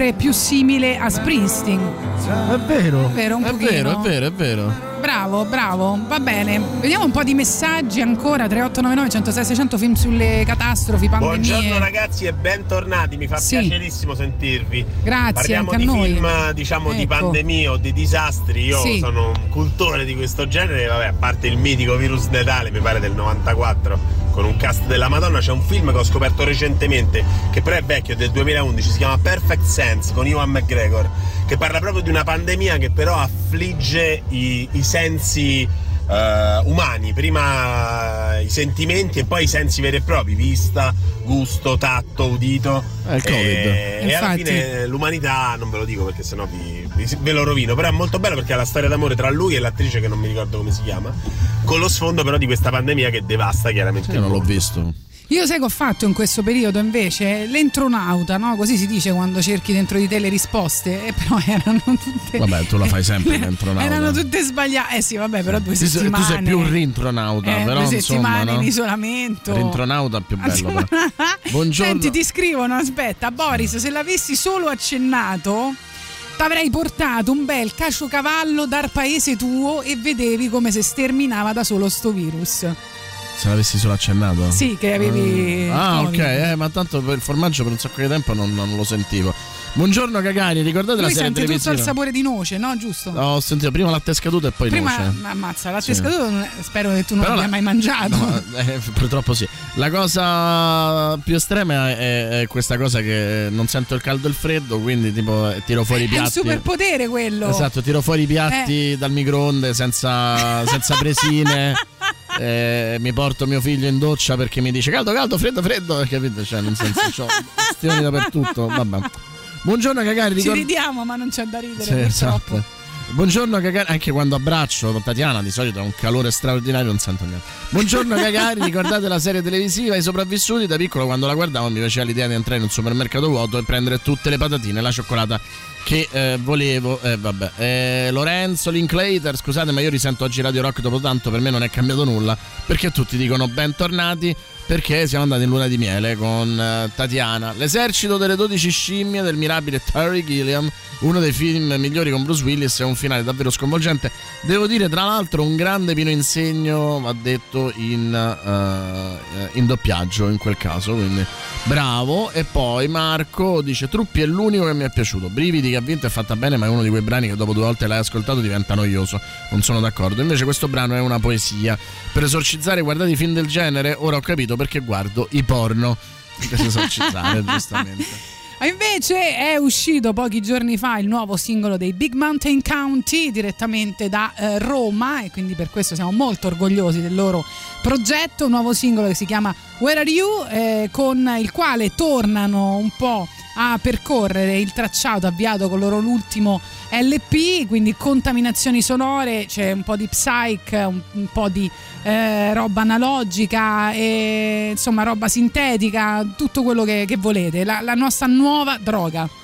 sempre più simile a Springsteen. È vero. È vero, un è vero, è vero, è vero. Bravo, bravo, va bene. Vediamo un po' di messaggi ancora. 3899 106 600 film sulle catastrofi, pandemie. Buongiorno ragazzi e bentornati, mi fa Sì. piacerissimo sentirvi. Grazie, Parliamo anche a di noi. film, diciamo di Ecco. pandemie o di disastri. Io Sì. sono un cultore di questo genere, vabbè, a parte il mitico virus Natale, mi pare del 94, con un cast della Madonna, c'è un film che ho scoperto recentemente, che però è vecchio, del 2011, si chiama Perfect Sense con Iwan McGregor, che parla proprio di una pandemia che però affligge i, i sensi eh, umani, prima i sentimenti e poi i sensi veri e propri, vista, gusto, tatto, udito. È il Covid. E, e alla Infatti. fine l'umanità, non ve lo dico perché sennò vi, vi- ve lo rovino, però è molto bello perché è la storia d'amore tra lui e l'attrice che non mi ricordo come si chiama, con lo sfondo però di questa pandemia che devasta chiaramente Io non l'ho visto. Io sai che ho fatto in questo periodo invece l'entronauta, no? Così si dice quando cerchi dentro di te le risposte, e però erano tutte. Vabbè, tu la fai sempre l'entronauta. Erano tutte sbagliate. Eh sì, vabbè, però due Tu sei- settimane. tu sei più un rintronauta, eh, però due insomma, settimane no? in isolamento. Rintronauta più bello. però. Buongiorno. Senti, ti scrivono, aspetta, Boris, se l'avessi solo accennato, t'avrei portato un bel caciocavallo dal paese tuo e vedevi come si sterminava da solo sto virus. Se l'avessi solo accennato? Sì, che avevi Ah, ok, Covid. eh, ma tanto per il formaggio per un sacco di tempo non, non lo sentivo. Buongiorno Cagani, ricordate Lui la serie sente tutto televisiva? il sapore di noce, no? Giusto? No, ho sentito prima latte scaduto e poi Prima, noce. ma ammazza, la Sì. scaduto spero che tu non l'abbia la- mai mangiato. No, eh, purtroppo sì. La cosa più estrema è, è questa cosa che non sento il caldo e il freddo, quindi tipo eh, tiro fuori i è un piatti. superpotere quello. Esatto, tiro fuori i piatti Eh. dal microonde senza, senza presine. eh, mi porto mio figlio in doccia perché mi dice caldo, caldo, freddo, freddo. Capito? Cioè, nel senso, c'ho questioni dappertutto. Vabbè. Buongiorno, cagari. Ci ricord- ridiamo, ma non c'è da ridere Sì, purtroppo. esatto. Buongiorno cagari, anche quando abbraccio Tatiana di solito è un calore straordinario, non sento niente. Buongiorno cagari, ricordate la serie televisiva I sopravvissuti? Da piccolo quando la guardavo mi piaceva l'idea di entrare in un supermercato vuoto e prendere tutte le patatine e la cioccolata che eh, volevo. Eh, vabbè. Eh, Lorenzo Linklater, scusate ma io risento oggi Radio Rock dopo tanto, per me non è cambiato nulla, perché tutti dicono bentornati perché siamo andati in luna di miele con eh, Tatiana. L'esercito delle 12 scimmie del mirabile Terry Gilliam, uno dei film migliori con Bruce Willis, è un finale davvero sconvolgente. Devo dire, tra l'altro, un grande Pino Insegno, va detto, in, eh, in doppiaggio in quel caso, quindi bravo. E poi Marco dice, Truppi è l'unico che mi è piaciuto. Brividi che ha vinto è fatta bene, ma è uno di quei brani che dopo due volte l'hai ascoltato diventa noioso. Non sono d'accordo. Invece questo brano è una poesia. Per esorcizzare guardate i film del genere, ora ho capito perché guardo i porno. Per esorcizzare, giustamente. Invece è uscito pochi giorni fa il nuovo singolo dei Big Mountain County direttamente da eh, Roma e quindi per questo siamo molto orgogliosi del loro progetto, un nuovo singolo che si chiama Where Are You eh, con il quale tornano un po' a percorrere il tracciato avviato con loro l'ultimo LP, quindi contaminazioni sonore, c'è un po' di psych, un, un po' di eh, roba analogica, e, insomma roba sintetica, tutto quello che, che volete, la, la nostra nuova droga.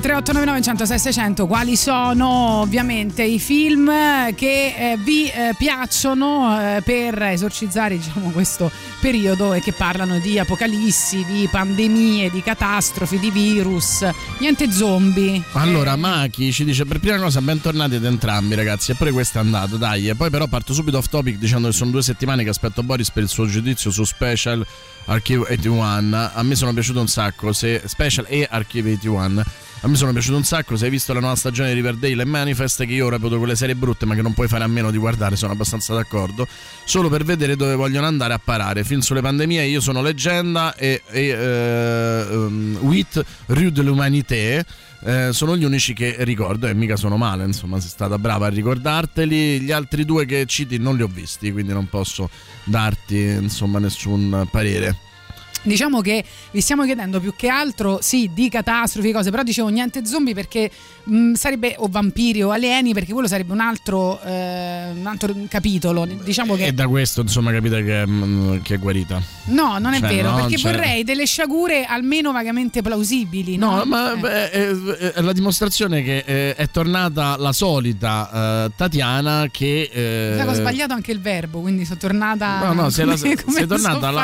3899 106 600 quali sono ovviamente i film che eh, vi eh, piacciono eh, per esorcizzare diciamo, questo periodo e che parlano di apocalissi, di pandemie, di catastrofi, di virus, niente zombie. Allora, Maki ci dice per prima cosa bentornati ad entrambi ragazzi, eppure questo è andato, dai, e poi però parto subito off topic dicendo che sono due settimane che aspetto Boris per il suo giudizio su Special Archive 81, a me sono piaciuto un sacco, se Special e Archive 81 a me sono piaciuto un sacco, se hai visto la nuova stagione di Riverdale e Manifest che io reputo quelle serie brutte ma che non puoi fare a meno di guardare, sono abbastanza d'accordo, solo per vedere dove vogliono andare a parare. Film sulle pandemie, io sono leggenda e, e eh, um, Wit Rue de l'Humanité. eh, sono gli unici che ricordo e mica sono male, insomma, sei stata brava a ricordarteli. Gli altri due che citi non li ho visti, quindi non posso darti insomma nessun parere. Diciamo che vi stiamo chiedendo più che altro, sì, di catastrofi, cose, però dicevo niente zombie perché mh, sarebbe, o vampiri o alieni, perché quello sarebbe un altro, eh, un altro capitolo. Diciamo che... E da questo insomma capite che, che è guarita. No, non è Cioè, vero, no, perché cioè- vorrei delle sciagure almeno vagamente plausibili. No, No, ma Eh. è, è la dimostrazione che eh, è tornata la solita eh, Tatiana che... eh, ho sbagliato anche il verbo, quindi sono tornata. No, no, sei, la- sei tornata io.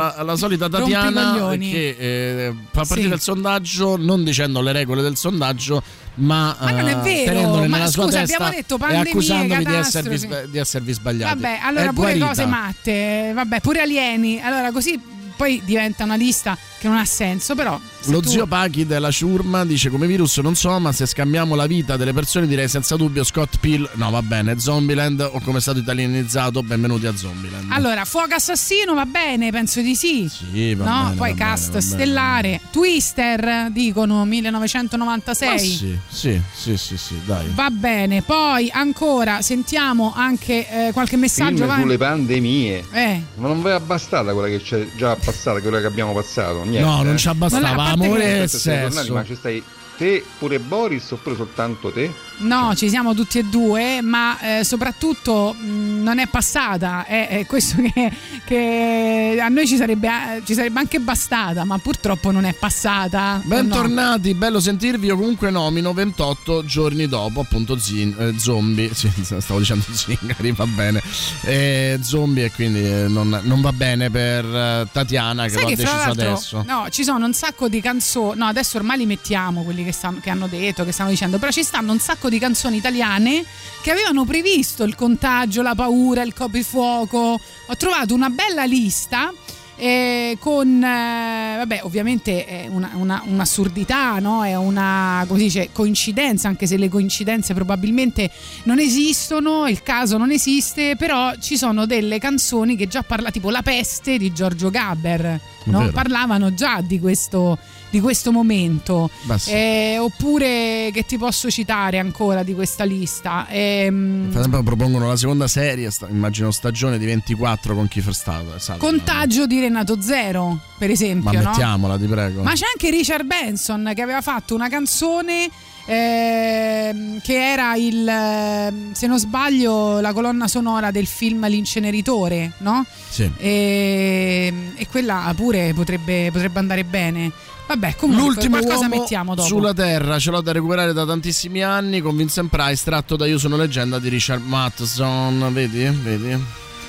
alla- alla solita Tatiana Rompicoglioni. che eh, fa partire Sì. il sondaggio non dicendo le regole del sondaggio, ma, Ma non è eh, vero, ma scusa, abbiamo detto e pandemie, accusandovi di esservi, di esservi sbagliati. Vabbè, allora È pure guarita. cose matte, vabbè, pure alieni. Allora così poi diventa una lista che non ha senso, però. se Lo tu- zio Pachi della ciurma dice come virus non so, ma se scambiamo la vita delle persone direi senza dubbio Scott Peel. No, va bene, Zombieland o come è stato italianizzato, benvenuti a Zombieland. Allora, fuoco assassino va bene, penso di sì. Sì, va no, bene, poi va cast bene, va bene. stellare, Twister dicono 1996. Ma sì, sì, sì, sì, sì, dai. Va bene, poi ancora sentiamo anche eh, qualche messaggio. Film sulle pandemie. Eh. Ma non vi è bastata quella che c'è già passata, quella che abbiamo passato? Niente, No, non eh? ci abbastava, amore e siete tornati, sesso. Ma ci stai te pure Boris oppure soltanto te? No, ci siamo tutti e due, ma eh, soprattutto mh, non è passata. È, è questo che, che a noi ci sarebbe, eh, ci sarebbe anche bastata, ma purtroppo non è passata. No. Bentornati, bello sentirvi. Io comunque nomino 28 giorni dopo, appunto, zin- eh, zombie. Stavo dicendo zingari, va bene. Eh, zombie, e quindi eh, non, non va bene per Tatiana che Sai l'ho che deciso adesso. no, ci sono un sacco di canzoni. No, adesso ormai li mettiamo quelli che, stanno- che hanno detto, che stanno dicendo, però ci stanno un sacco di canzoni italiane che avevano previsto il contagio, la paura, il coprifuoco. Ho trovato una bella lista. eh, con eh, vabbè ovviamente è una- una- un'assurdità no? è una come si dice, coincidenza anche se le coincidenze probabilmente non esistono il caso non esiste però ci sono delle canzoni che già parla tipo La peste di Giorgio Gaber no? Parlavano già di questo, di questo momento. Eh, oppure che ti posso citare ancora di questa lista Ehm, Nel frattempo propongono la seconda serie, sta- immagino stagione di 24 con Kiefer Sutherland. Contagio di Renato Zero per esempio Ma no? mettiamola, ti prego. Ma c'è anche Richard Benson che aveva fatto una canzone ehm, che era il, ehm, se non sbaglio, la colonna sonora del film L'inceneritore, no? Sì. E, e quella pure potrebbe, potrebbe andare bene. Vabbè, comunque L'ultimo qualcosa uomo mettiamo dopo. sulla Terra ce l'ho da recuperare da tantissimi anni con Vincent Price tratto da Io sono leggenda di Richard Matheson. Vedi? Vedi?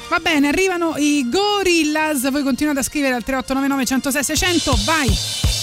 Va bene, arrivano i Gorillaz. Voi continuate a scrivere al 3899 106 600. Vai!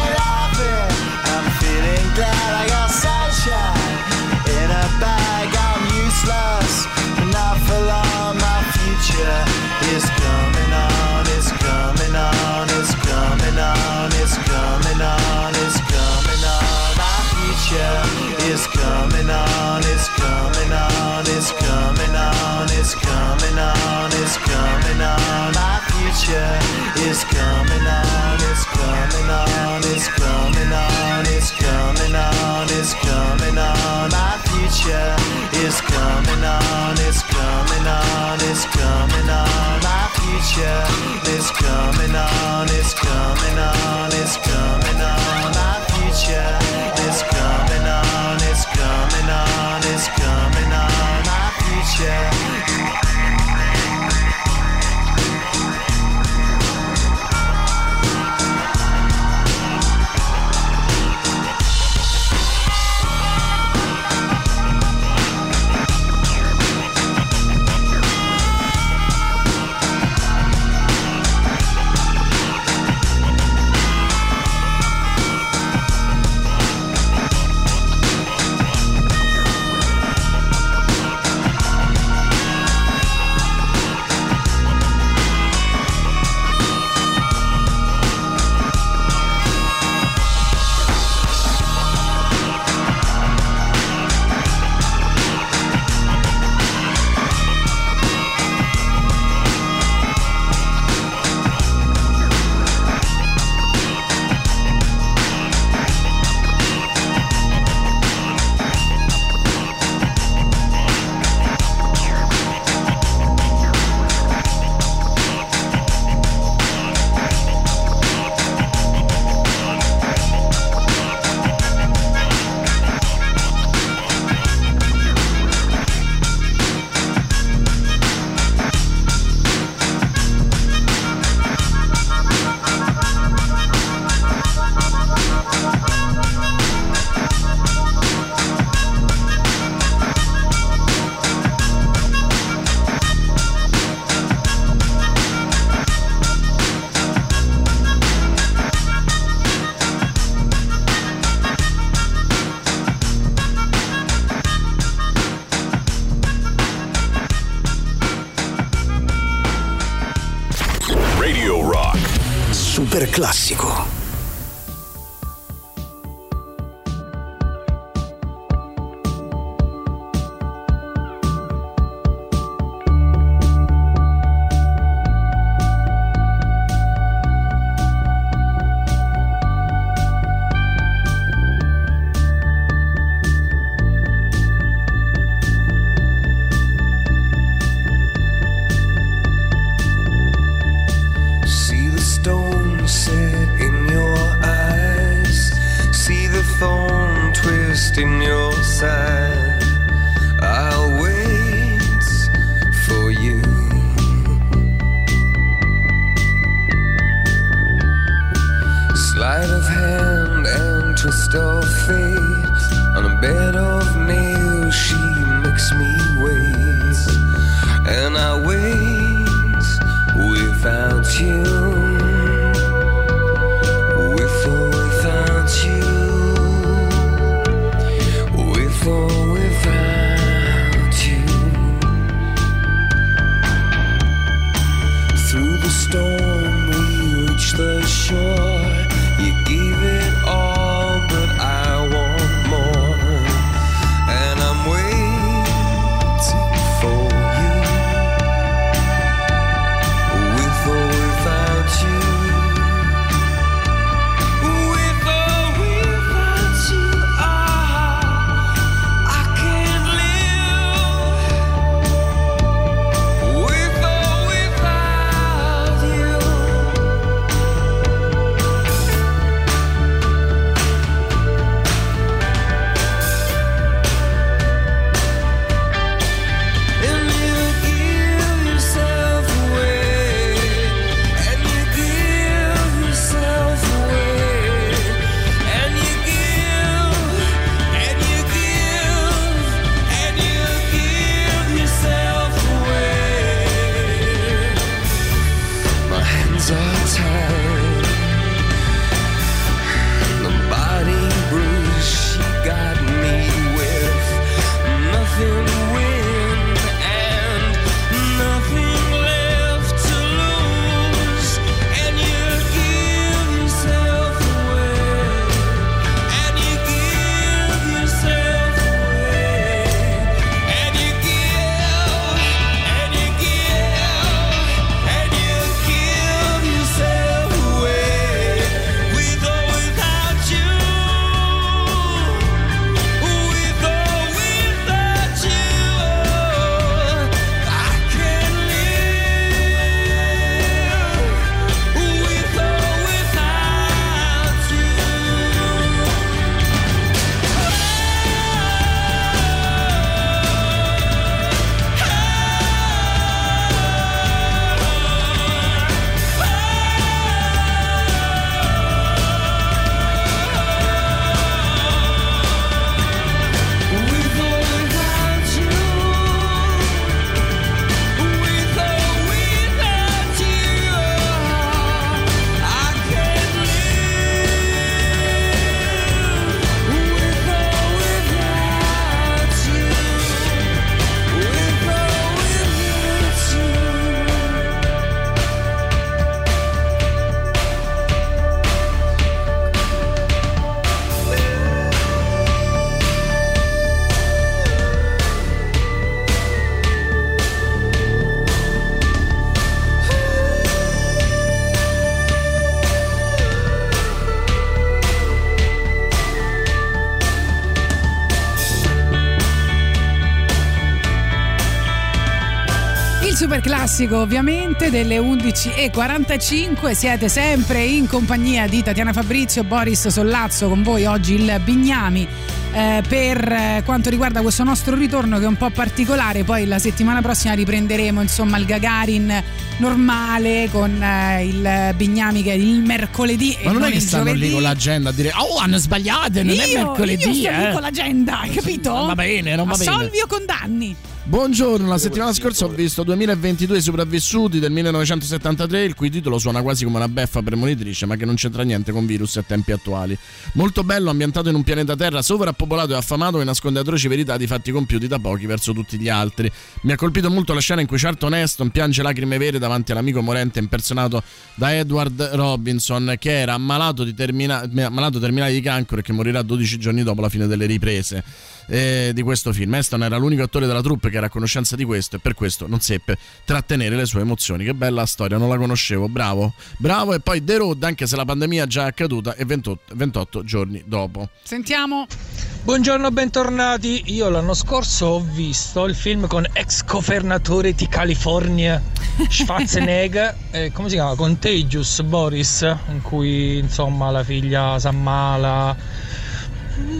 sunshine in a bag. I'm useless, future classico ovviamente delle 11.45 siete sempre in compagnia di Tatiana Fabrizio, Boris Sollazzo con voi oggi il Bignami eh, per eh, quanto riguarda questo nostro ritorno che è un po' particolare poi la settimana prossima riprenderemo insomma il Gagarin normale con eh, il Bignami che è il mercoledì Ma non è che stanno giovedì lì con l'agenda a dire Oh hanno sbagliato, non è io, mercoledì io sto lì eh." con l'agenda, hai capito? Non va bene, non va bene. Assolvi o condanni? Buongiorno, la settimana scorsa ho visto 2022 sopravvissuti del 1973, il cui titolo suona quasi come una beffa premonitrice, ma che non c'entra niente con virus e tempi attuali. Molto bello, ambientato in un pianeta Terra sovrappopolato e affamato che nasconde atroci verità di fatti compiuti da pochi verso tutti gli altri. Mi ha colpito molto la scena in cui Charlton Heston piange lacrime vere davanti all'amico morente impersonato da Edward Robinson, che era ammalato, di termina- ammalato terminale di cancro e che morirà 12 giorni dopo la fine delle riprese eh, di questo film. Heston era l'unico attore della troupe che era a conoscenza di questo e per questo non seppe trattenere le sue emozioni. Che bella storia, non la conoscevo. Bravo, bravo. E poi The Road, anche se la pandemia è già accaduta, è 28, 28 giorni dopo. Sentiamo. Buongiorno, bentornati. Io l'anno scorso ho visto il film con ex governatore di California, Schwarzenegger, eh, come si chiama? Contagious Boris, in cui insomma la figlia si ammala.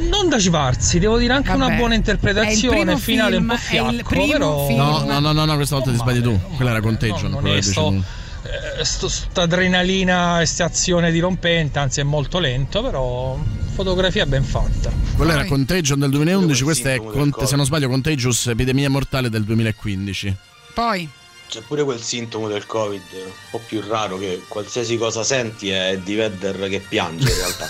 Non da civarsi, devo dire anche Vabbè, una buona è il interpretazione, primo il finale film, un po' è il fiacco, primo però film. No, no, no, no, no, questa volta ti sbagli tu. Quella era Contagion. non quella è sto, eh, sto- sta adrenalina e sta azione dirompente, anzi è molto lento, però fotografia ben fatta. Quella era Contagion del 2011, questa è, Cont- se non sbaglio, Contagious Epidemia Mortale del 2015. Poi c'è pure quel sintomo del Covid, un po' più raro, che qualsiasi cosa senti è di Vedder che piange in realtà.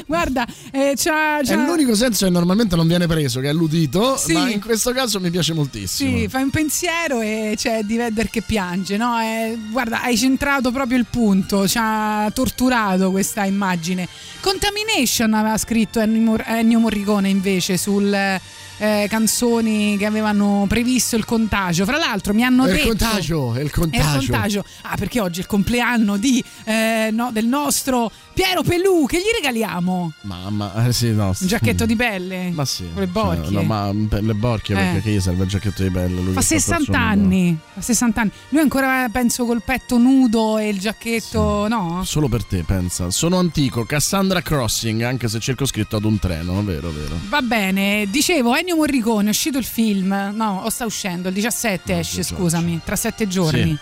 Guarda, eh, c'ha, È c'ha- l'unico senso che normalmente non viene preso, che è l'udito, Sì. ma in questo caso mi piace moltissimo. Sì, fai un pensiero e c'è di Vedder che piange, no? Eh, guarda, hai centrato proprio il punto, ci ha torturato questa immagine. Contamination aveva scritto Ennio Morricone invece sul eh, canzoni che avevano previsto il contagio. Fra l'altro mi hanno il detto contagio, il contagio. il contagio. Ah, perché oggi è il compleanno di, eh, no, del nostro Piero Pelù. Che gli regaliamo? Mamma, eh, sì, no. Un giacchetto di pelle? Ma sì. Con le borchie? Cioè, no, ma per le borchie, Eh. perché che gli serve il giacchetto di pelle? Lui Fa che sta 60 torso nudo. anni. Fa 60 anni. Lui ancora penso col petto nudo e il giacchetto, no? Solo per te, pensa. Sono antico, Cassandra Crossing, anche se circoscritto ad un treno, vero, vero. Va bene, dicevo Ennio Morricone, è uscito il film, no, o sta uscendo, il 17 esce, scusami, tra sette giorni.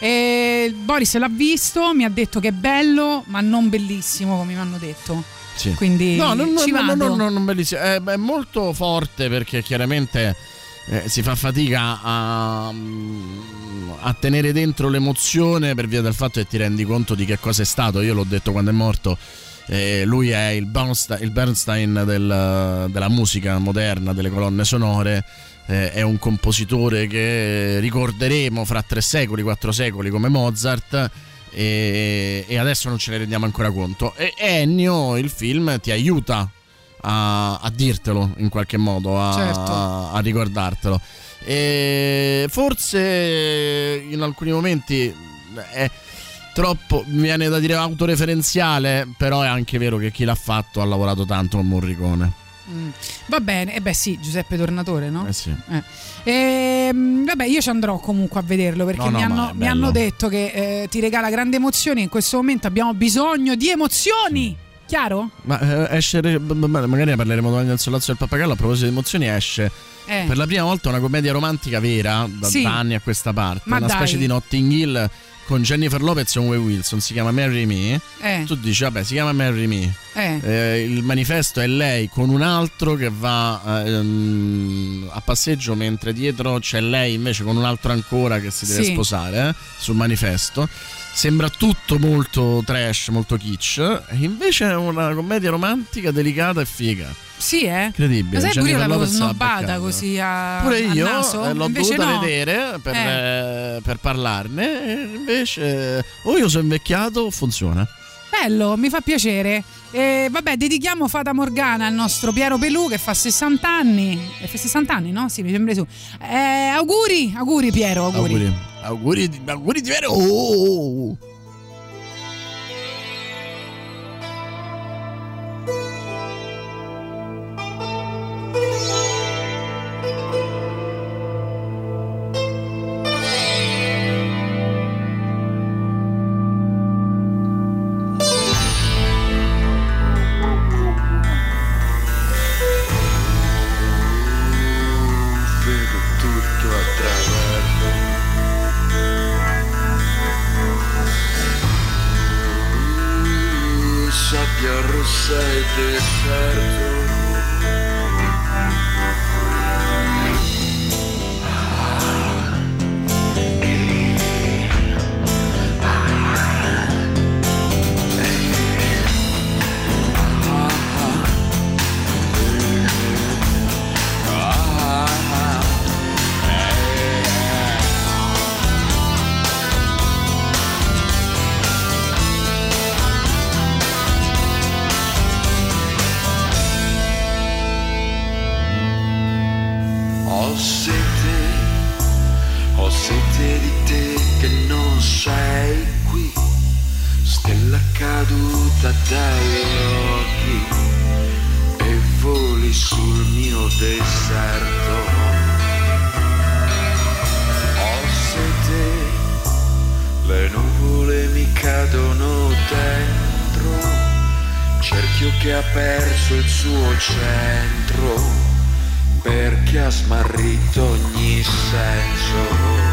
E Boris l'ha visto, mi ha detto che è bello, ma non bellissimo come mi hanno detto. Sì. Quindi no, no, no, ci no, vado. no, no, non bellissimo. È, è molto forte perché chiaramente eh, si fa fatica a, mm, a tenere dentro l'emozione per via del fatto che ti rendi conto di che cosa è stato. Io l'ho detto quando è morto. Eh, lui è il Bernstein, il Bernstein del- della musica moderna, delle colonne sonore. eh, è un compositore che ricorderemo fra tre secoli, quattro secoli come Mozart. E, e adesso non ce ne rendiamo ancora conto. E Ennio, il film, ti aiuta a, a dirtelo in qualche modo, a, Certo. a ricordartelo. E forse in alcuni momenti è troppo, mi viene da dire autoreferenziale, però è anche vero che chi l'ha fatto ha lavorato tanto con Morricone. Mm. Va bene, e beh sì, Giuseppe Tornatore, no? Eh sì. Eh. Ehm, vabbè, io ci andrò comunque a vederlo perché No, no, mi, hanno, mi hanno detto che eh, ti regala grandi emozioni. In questo momento abbiamo bisogno di emozioni. Chiaro? Ma eh, esce, magari ne parleremo domani del Solazzo del Pappagallo. A proposito di emozioni, esce Eh. per la prima volta una commedia romantica vera da, Sì. da anni a questa parte. Ma una dai. specie di Notting Hill con Jennifer Lopez e Owen Wilson. Si chiama Marry Me. Eh. Tu dici, vabbè, si chiama Marry Me. Eh. Eh, il manifesto è lei con un altro che va ehm, a passeggio mentre dietro c'è lei invece con un altro ancora che si deve Sì. sposare eh, sul manifesto. Sembra tutto molto trash, molto kitsch. Invece è una commedia romantica, delicata e figa. Sì, eh? Incredibile. Ma sai, pure io l'avevo snobbata così a, Pure a io naso. eh, l'ho dovuta no. vedere per, Eh. eh, per parlarne. Invece, o io sono invecchiato o funziona. Bello, mi fa piacere. E vabbè, dedichiamo Fata Morgana al nostro Piero Pelù che fa 60 anni. E fa 60 anni, no? Sì, mi sembra su. Eh, auguri, auguri Piero, auguri. Auguri. Auguri, auguri di vero. Oh! vedo suo centro perché ha smarrito ogni senso.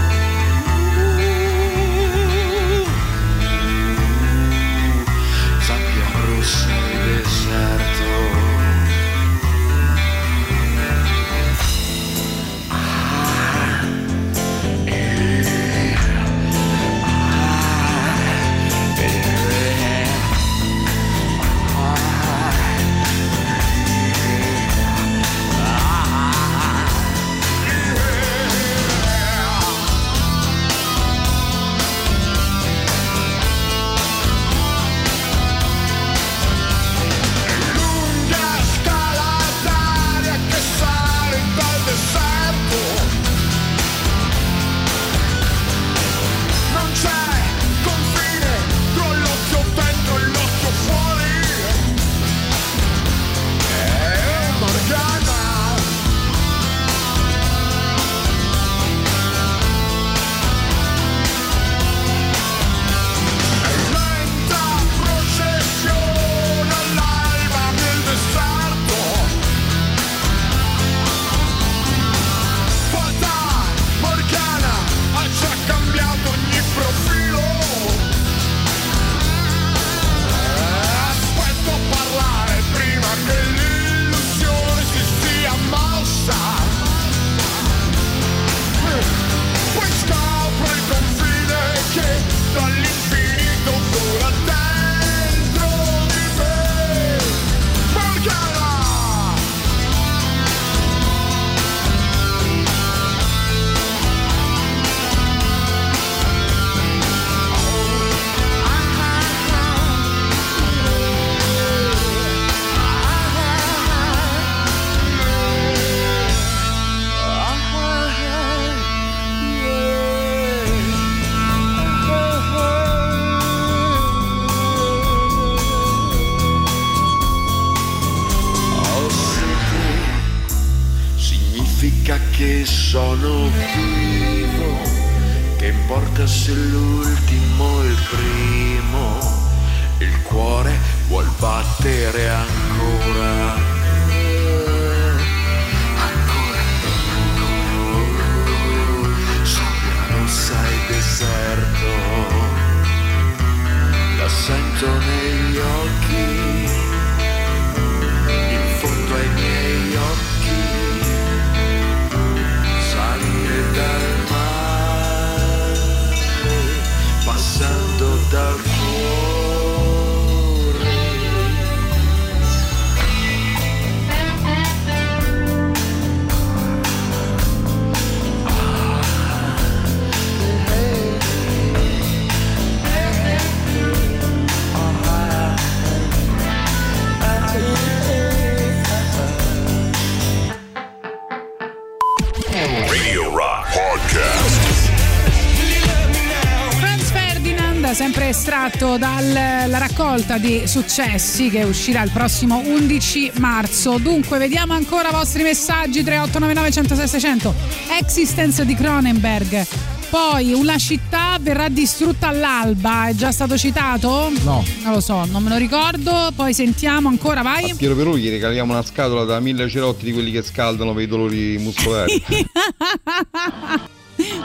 Dalla raccolta di successi che uscirà il prossimo 11 marzo. Dunque, vediamo ancora i vostri messaggi 3899 106 600. Existence di Cronenberg. Poi una città verrà distrutta all'alba, è già stato citato? No. Non lo so, non me lo ricordo. Poi sentiamo ancora, vai. Piero Perù gli regaliamo una scatola da mille cerotti di quelli che scaldano per i dolori muscolari.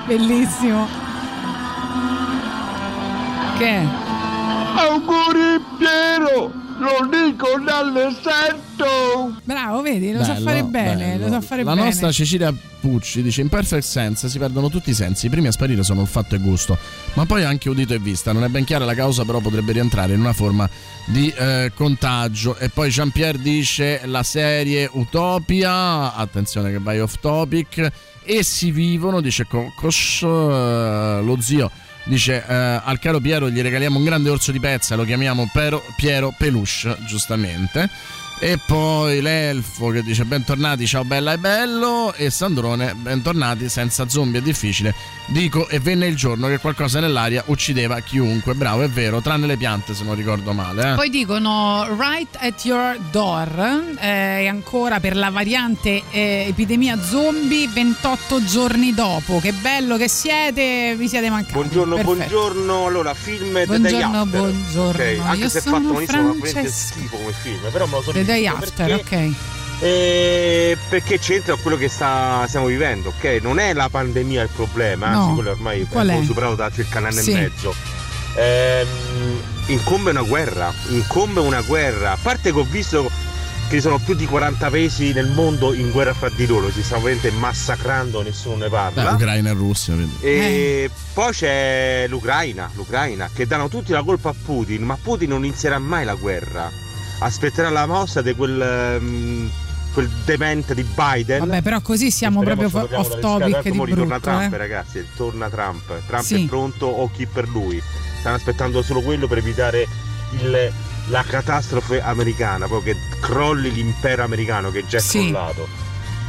Bellissimo. Che? Auguri Piero, lo dico dall'eserto. Bravo, vedi, lo sa Bello, fare bene, bello. lo sa fare La bene. nostra Cecilia Pucci dice: In perfect sense si perdono tutti i sensi. I primi a sparire sono olfatto e gusto, ma poi anche udito e vista. Non è ben chiara la causa, però potrebbe rientrare in una forma di eh, contagio. E poi Jean-Pierre dice: La serie Utopia. Attenzione che vai off topic. E si vivono, dice Cocos, eh, lo zio. Dice eh, al caro Piero gli regaliamo un grande orso di pezza, lo chiamiamo Pero- Piero Peluche, giustamente. E poi l'elfo che dice bentornati, ciao bella e bello. E Sandrone, bentornati, senza zombie è difficile. Dico, e venne il giorno che qualcosa nell'aria uccideva chiunque. Bravo, è vero, tranne le piante se non ricordo male. Eh. Poi dicono right at your door eh, e ancora per la variante eh, epidemia zombie 28 giorni dopo. Che bello che siete, vi siete mancati. Buongiorno, Perfetto. buongiorno. Allora, film The Day Buongiorno, After. buongiorno. Ok, anche Io se è sono fatto malissimo, ma veramente schifo come film, però me lo sono The Day After, perché, ok. eh, perché c'entra quello che sta- stiamo vivendo, ok? Non è la pandemia il problema, No. anzi quello ormai Qual è superato da circa un anno Sì. e mezzo. Ehm, incombe una guerra, incombe una guerra. A parte che ho visto che ci sono più di 40 paesi nel mondo in guerra fra di loro, si stanno veramente massacrando, nessuno ne Beh, parla. Ucraina e Russia, vedi. E poi c'è l'Ucraina, l'Ucraina, che danno tutti la colpa a Putin, ma Putin non inizierà mai la guerra. Aspetterà la mossa di quel, ehm, quel demente di Biden. Vabbè, però così siamo proprio togliamo off topic Tanto di mo ritorna brutto. Trump, eh. ragazzi, torna Trump. Trump Sì. è pronto o chi per lui. Stanno aspettando solo quello per evitare il- la catastrofe americana, proprio che crolli l'impero americano che già è Sì. crollato.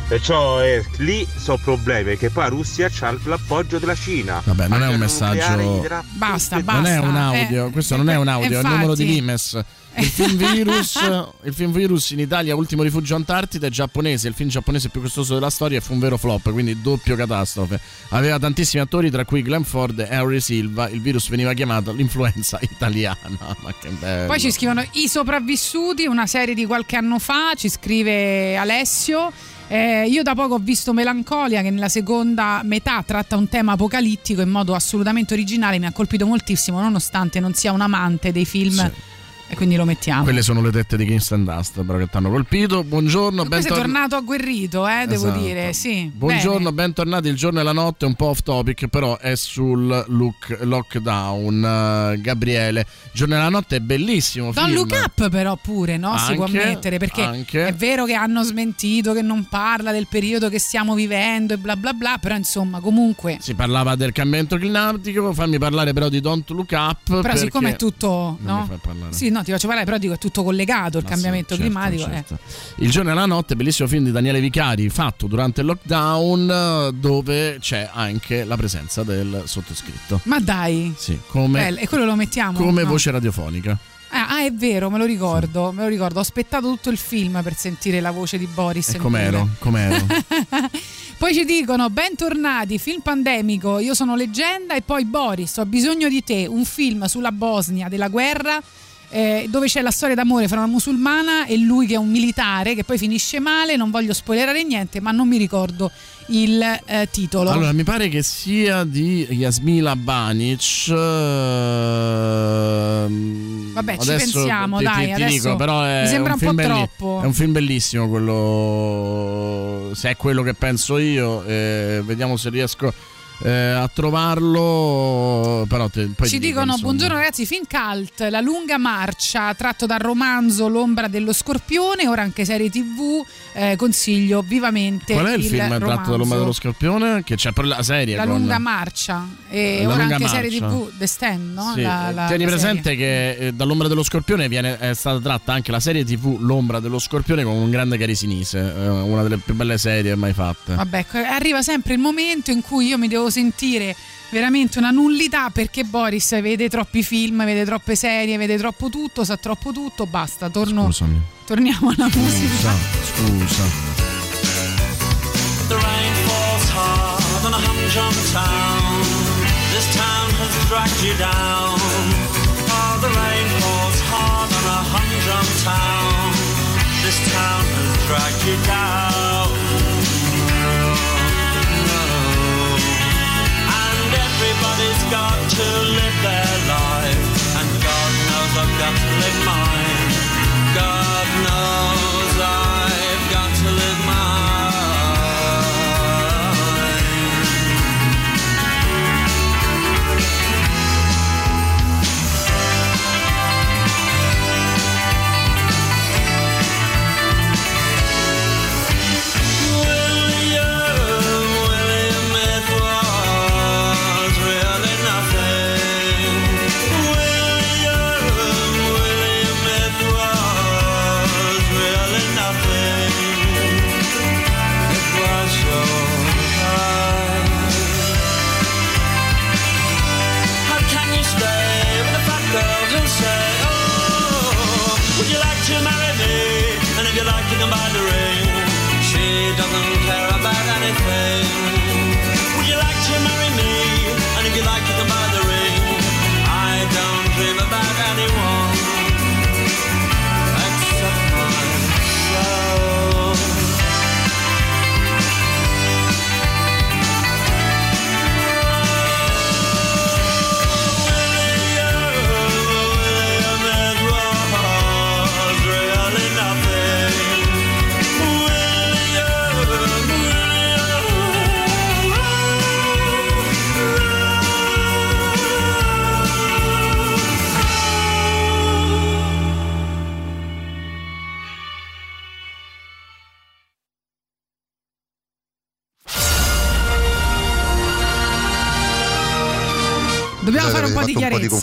Perciò eh, lì sono problemi, perché poi la Russia ha l'appoggio della Cina. Vabbè, non è un messaggio. Basta, basta. Non è un audio, Eh, questo non è un audio, è il numero di infatti. Limes. Il film, virus, il film Virus in Italia, Ultimo rifugio Antartide, è giapponese, il film giapponese più costoso della storia e fu un vero flop, quindi doppio catastrofe. Aveva tantissimi attori, tra cui Glenn Ford e Henry Silva. Il virus veniva chiamato l'influenza italiana. Ma che bello. Poi ci scrivono I sopravvissuti, una serie di qualche anno fa, ci scrive Alessio. Eh, io da poco ho visto Melancolia che nella seconda metà tratta un tema apocalittico in modo assolutamente originale, mi ha colpito moltissimo nonostante non sia un amante dei film e quindi lo mettiamo. Quelle sono le tette di Kingston Dust, però che ti hanno colpito. Buongiorno, è bentornati. tornato agguerrito, eh, devo Esatto. dire, sì. Buongiorno, bentornati. Il giorno e la notte, un po' off topic, però è sul look, lockdown. eh, Gabriele, il giorno e la notte è bellissimo. Film. look up però pure, no? si può Anche, ammettere perché anche. è vero che hanno smentito che non parla del periodo che stiamo vivendo e bla bla bla, però insomma comunque Si parlava del cambiamento climatico, fammi parlare però di Don't Look Up. però siccome è tutto no? Sì, no, ti faccio parlare, però dico è tutto collegato il Ma cambiamento sì, certo, climatico, eh. certo. Il giorno e la notte, bellissimo film di Daniele Vicari fatto durante il lockdown eh, dove c'è anche la presenza del sottoscritto. Ma dai. Sì, come, Bello, e quello lo mettiamo? come No. voce radiofonica. Ah, ah, è vero, me lo ricordo, me lo ricordo. Ho aspettato tutto il film per sentire la voce di Boris. E com'ero? Com'ero? Poi ci dicono: Bentornati, film pandemico. Io sono leggenda. E poi Boris, ho bisogno di te. Un film sulla Bosnia della guerra. Eh, dove c'è la storia d'amore fra una musulmana e lui che è un militare che poi finisce male, non voglio spoilerare niente, ma non mi ricordo il eh, titolo. Allora, mi pare che sia di Yasmila Banic. ehm, Vabbè, ci pensiamo, ti, dai, ti- ti dico, però è mi sembra un film po' belli- troppo. È un film bellissimo quello. Se è quello che penso io, eh, vediamo se riesco eh, a trovarlo. Però te- poi Ci dicono insomma. buongiorno ragazzi, film cult, La lunga marcia, tratto dal romanzo L'ombra dello scorpione, ora anche serie tv, eh, consiglio vivamente Qual è il, film romanzo. tratto dall'ombra dello scorpione? Che c'è per la serie. La con- lunga marcia e La ora anche serie marcia. tv The Stand, no? Sì, La- eh, la- tieni presente serie. che eh, dall'ombra dello scorpione viene, è stata tratta anche la serie TV L'ombra dello scorpione con un grande Cari Sinise, eh, una delle più belle serie mai fatte. Vabbè, arriva sempre il momento in cui io mi devo sentire veramente una nullità perché Boris vede troppi film, vede troppe serie, vede troppo tutto, sa troppo tutto, basta, torno, Scusami. torniamo alla musica. Scusa. The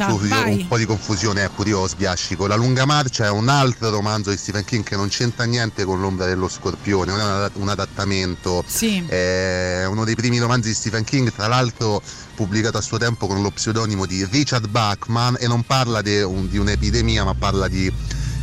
un po' di confusione, ecco, io sbiascico. La lunga marcia è un altro romanzo di Stephen King che non c'entra niente con l'ombra dello scorpione, non è un, un adattamento. Sì. È uno dei primi romanzi di Stephen King, tra l'altro pubblicato a suo tempo con lo pseudonimo di Richard Bachman e non parla de- un- di un'epidemia, ma parla di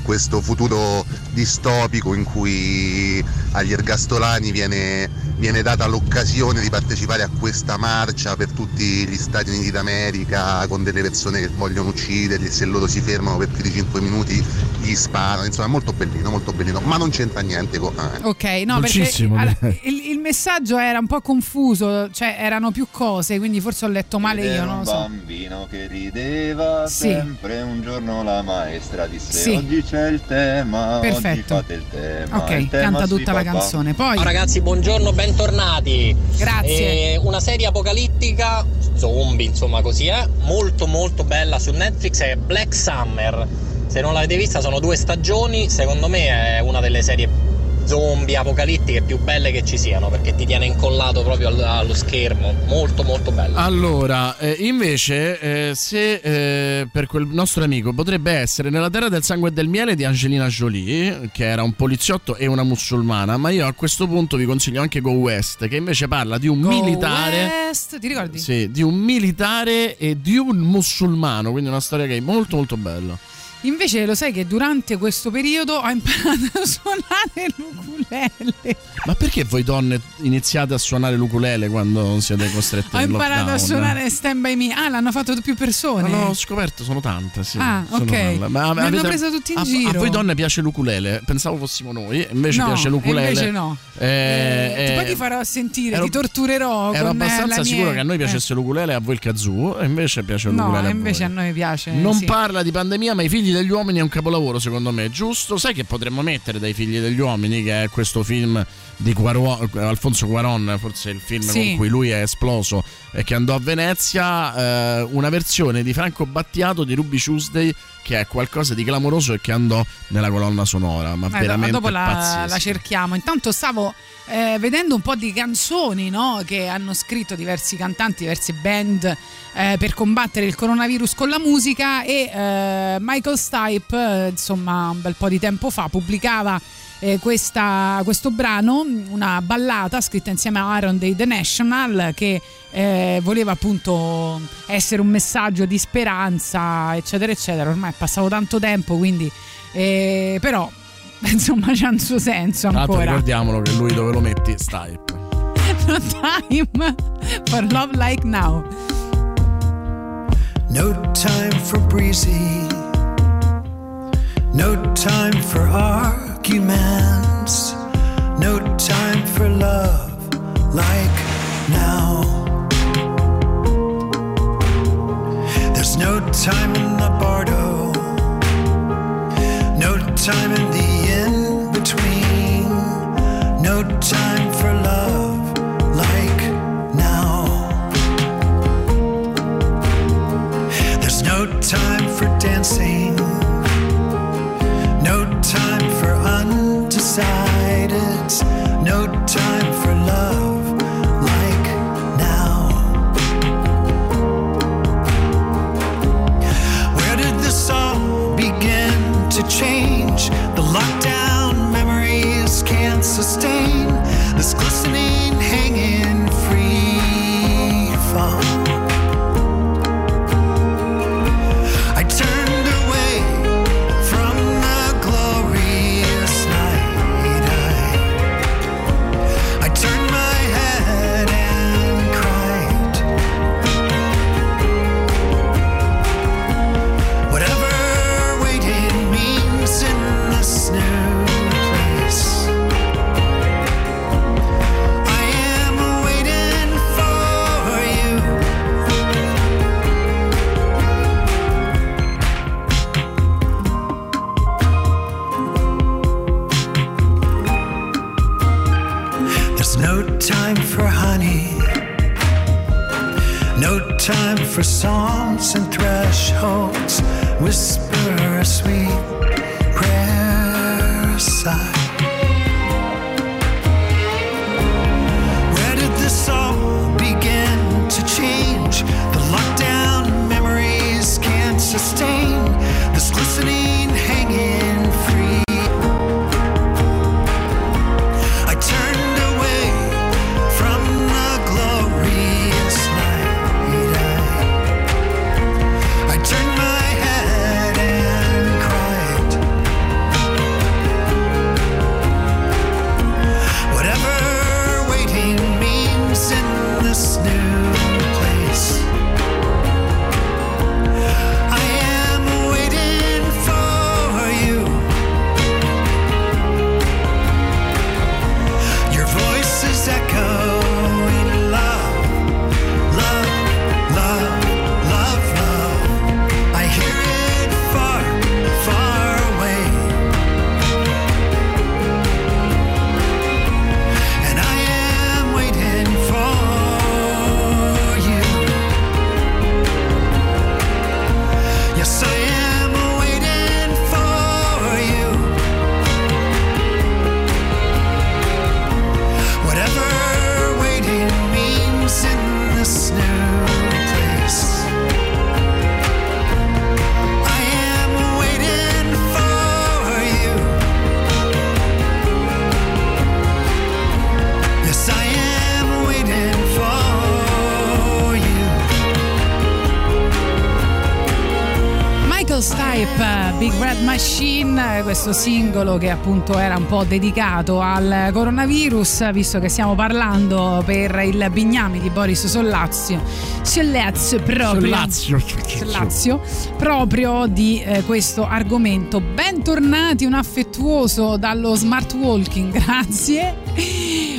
questo futuro distopico in cui agli ergastolani viene, viene data l'occasione di partecipare a questa marcia per tutti gli Stati Uniti d'America con delle persone che vogliono ucciderli e se loro si fermano per più di 5 minuti gli sparano, insomma è molto bellino, molto bellino, ma non c'entra niente con... eh. Ok, no, perché Dolcissimo, allora, direi. il, il messaggio era un po' confuso, cioè erano più cose, quindi forse ho letto male io, Era non un lo so. bambino che rideva Sì. sempre un giorno la maestra disse Sì. oggi c'è il tema oggi Perfetto. fate il tema Ok, il tema canta tutta la papà. canzone. Poi Ciao ragazzi, buongiorno, bentornati. Grazie. Eh, una serie apocalittica, zombie, insomma così è, molto molto bella su Netflix è Black Summer. Se non l'avete vista sono due stagioni, secondo me è una delle serie zombie apocalittiche più belle che ci siano perché ti tiene incollato proprio al- allo schermo, molto molto bella. Allora, eh, invece, eh, se eh, per quel nostro amico potrebbe essere Nella terra del sangue e del miele di Angelina Jolie, che era un poliziotto e una musulmana, ma io a questo punto vi consiglio anche Go West, che invece parla di un Go militare. West, ti ricordi? Sì, di un militare e di un musulmano, quindi una storia gay molto molto bella. Invece lo sai che durante questo periodo ho imparato a suonare l'ukulele. Ma perché voi donne iniziate a suonare l'ukulele quando siete costrette Ho in imparato a suonare Stand By Me. Ah, l'hanno fatto più persone. Ma l'ho scoperto, sono tante, sì. Ah, ok. Ma Mi hanno avete- preso tutti in a, giro. A voi donne piace l'ukulele? Pensavo fossimo noi, invece No, piace l'ukulele. invece no. Eh, Eh, eh, poi ti farò sentire, ero- ti torturerò. Ero eh, abbastanza sicuro mia- che a noi eh. piacesse l'ukulele e a voi il kazoo, e invece piace No, l'ukulele. a invece a voi. noi piace. Non sì. parla di pandemia, ma i figli degli uomini è un capolavoro, secondo me, giusto? Sai che potremmo mettere dai figli degli uomini, che è questo film di Cuaro- Alfonso Cuaron, forse il film Sì. con cui lui è esploso e che andò a Venezia, eh, una versione di Franco Battiato di Ruby Tuesday, che è qualcosa di clamoroso e che andò nella colonna sonora, ma Eh, veramente dopo la, la cerchiamo. Intanto stavo eh, vedendo un po' di canzoni no, che hanno scritto diversi cantanti, diverse band eh, per combattere il coronavirus con la musica e eh, Michael Stipe, eh, insomma, un bel po' di tempo fa pubblicava eh, questa- questo brano, una ballata scritta insieme a Aaron dei The National che eh, voleva appunto essere un messaggio di speranza, eccetera, eccetera. Ormai è passato tanto tempo, quindi eh, però insomma c'ha un suo senso ancora. ricordiamolo che lui dove lo metti Stipe. No time for love like now. No time for breezy. No time for arguments. No time for love like now. There's no time in the bardo. No time in the in between. No time for love like now. There's no time for dancing, no time for undecided, no time for love for songs and thresholds. Whisper a sweet prayer sigh. Where did this all begin to change? The lockdown memories can't sustain this glistening, questo singolo che appunto era un po' dedicato al coronavirus, visto che stiamo parlando per il Bignami di Boris Sollazio, Sollazio proprio, Sollazio. Sollazio, proprio di eh, questo argomento. Bentornati, un affettuoso dallo smart walking, grazie.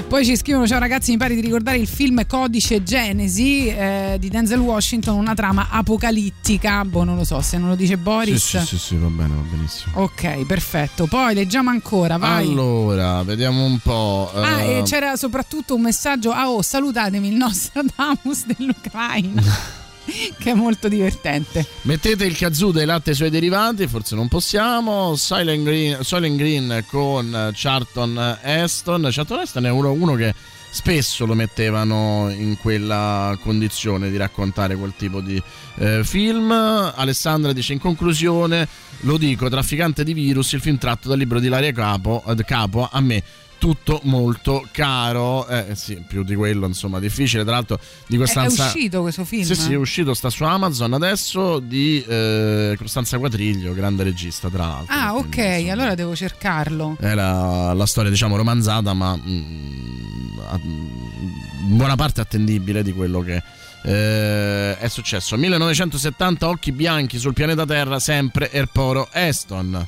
Poi ci scrivono: Ciao ragazzi, mi pare di ricordare il film Codice Genesi eh, di Denzel Washington, una trama apocalittica. Boh, non lo so se non lo dice Sì, Boris. sì, sì, sì, va bene, va benissimo. Ok, perfetto. Poi leggiamo ancora, vai. Allora, vediamo un po'. Ah, eh, e c'era soprattutto un messaggio. Ah, oh, salutatemi il nostro Damus dell'Ucraina. che è molto divertente. Mettete il kazoo dei latte e suoi derivati, forse non possiamo. Silent Green, Silent Green con Charlton Heston. Charlton Heston è uno, uno che spesso lo mettevano in quella condizione di raccontare quel tipo di eh, film. Alessandra dice in conclusione, lo dico, Trafficante di virus, il film tratto dal libro di Laria Capo, eh, Capo a me tutto molto caro, eh sì, più di quello, insomma, difficile. Tra l'altro di È, è Costanza uscito questo film? sì, sì, è uscito, sta su Amazon adesso di eh, Costanza Quadriglio, grande regista, tra l'altro. Ah, ok, allora devo cercarlo. Era la storia, diciamo, romanzata, ma mm, a- in buona parte attendibile di quello che eh, è successo. 1970, Occhi bianchi sul pianeta Terra, sempre Erporo Eston.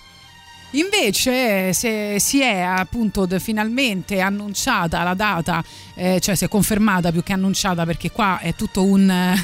Invece se si è appunto finalmente annunciata la data, eh, cioè si è confermata più che annunciata perché qua è tutto un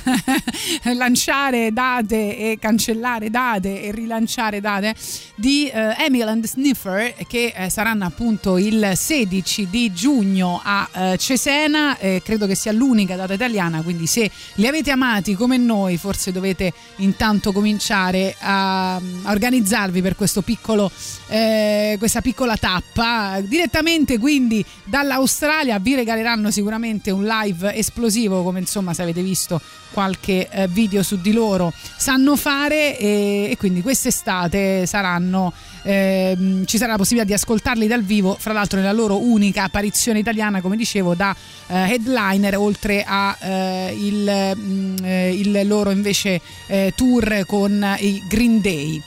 lanciare date e cancellare date e rilanciare date di eh, Emil and Sniffer che eh, saranno appunto il 16 di giugno a eh, Cesena, credo che sia l'unica data italiana, quindi se li avete amati come noi forse dovete intanto cominciare a, a organizzarvi per questo piccolo eh, questa piccola tappa. Direttamente quindi dall'Australia vi regaleranno sicuramente un live esplosivo come insomma se avete visto qualche eh, video su di loro. Sanno fare e, e quindi quest'estate saranno ehm, ci sarà la possibilità di ascoltarli dal vivo fra l'altro nella loro unica apparizione italiana come dicevo da eh, headliner oltre a eh, mm, eh, loro invece eh, tour con i Green Day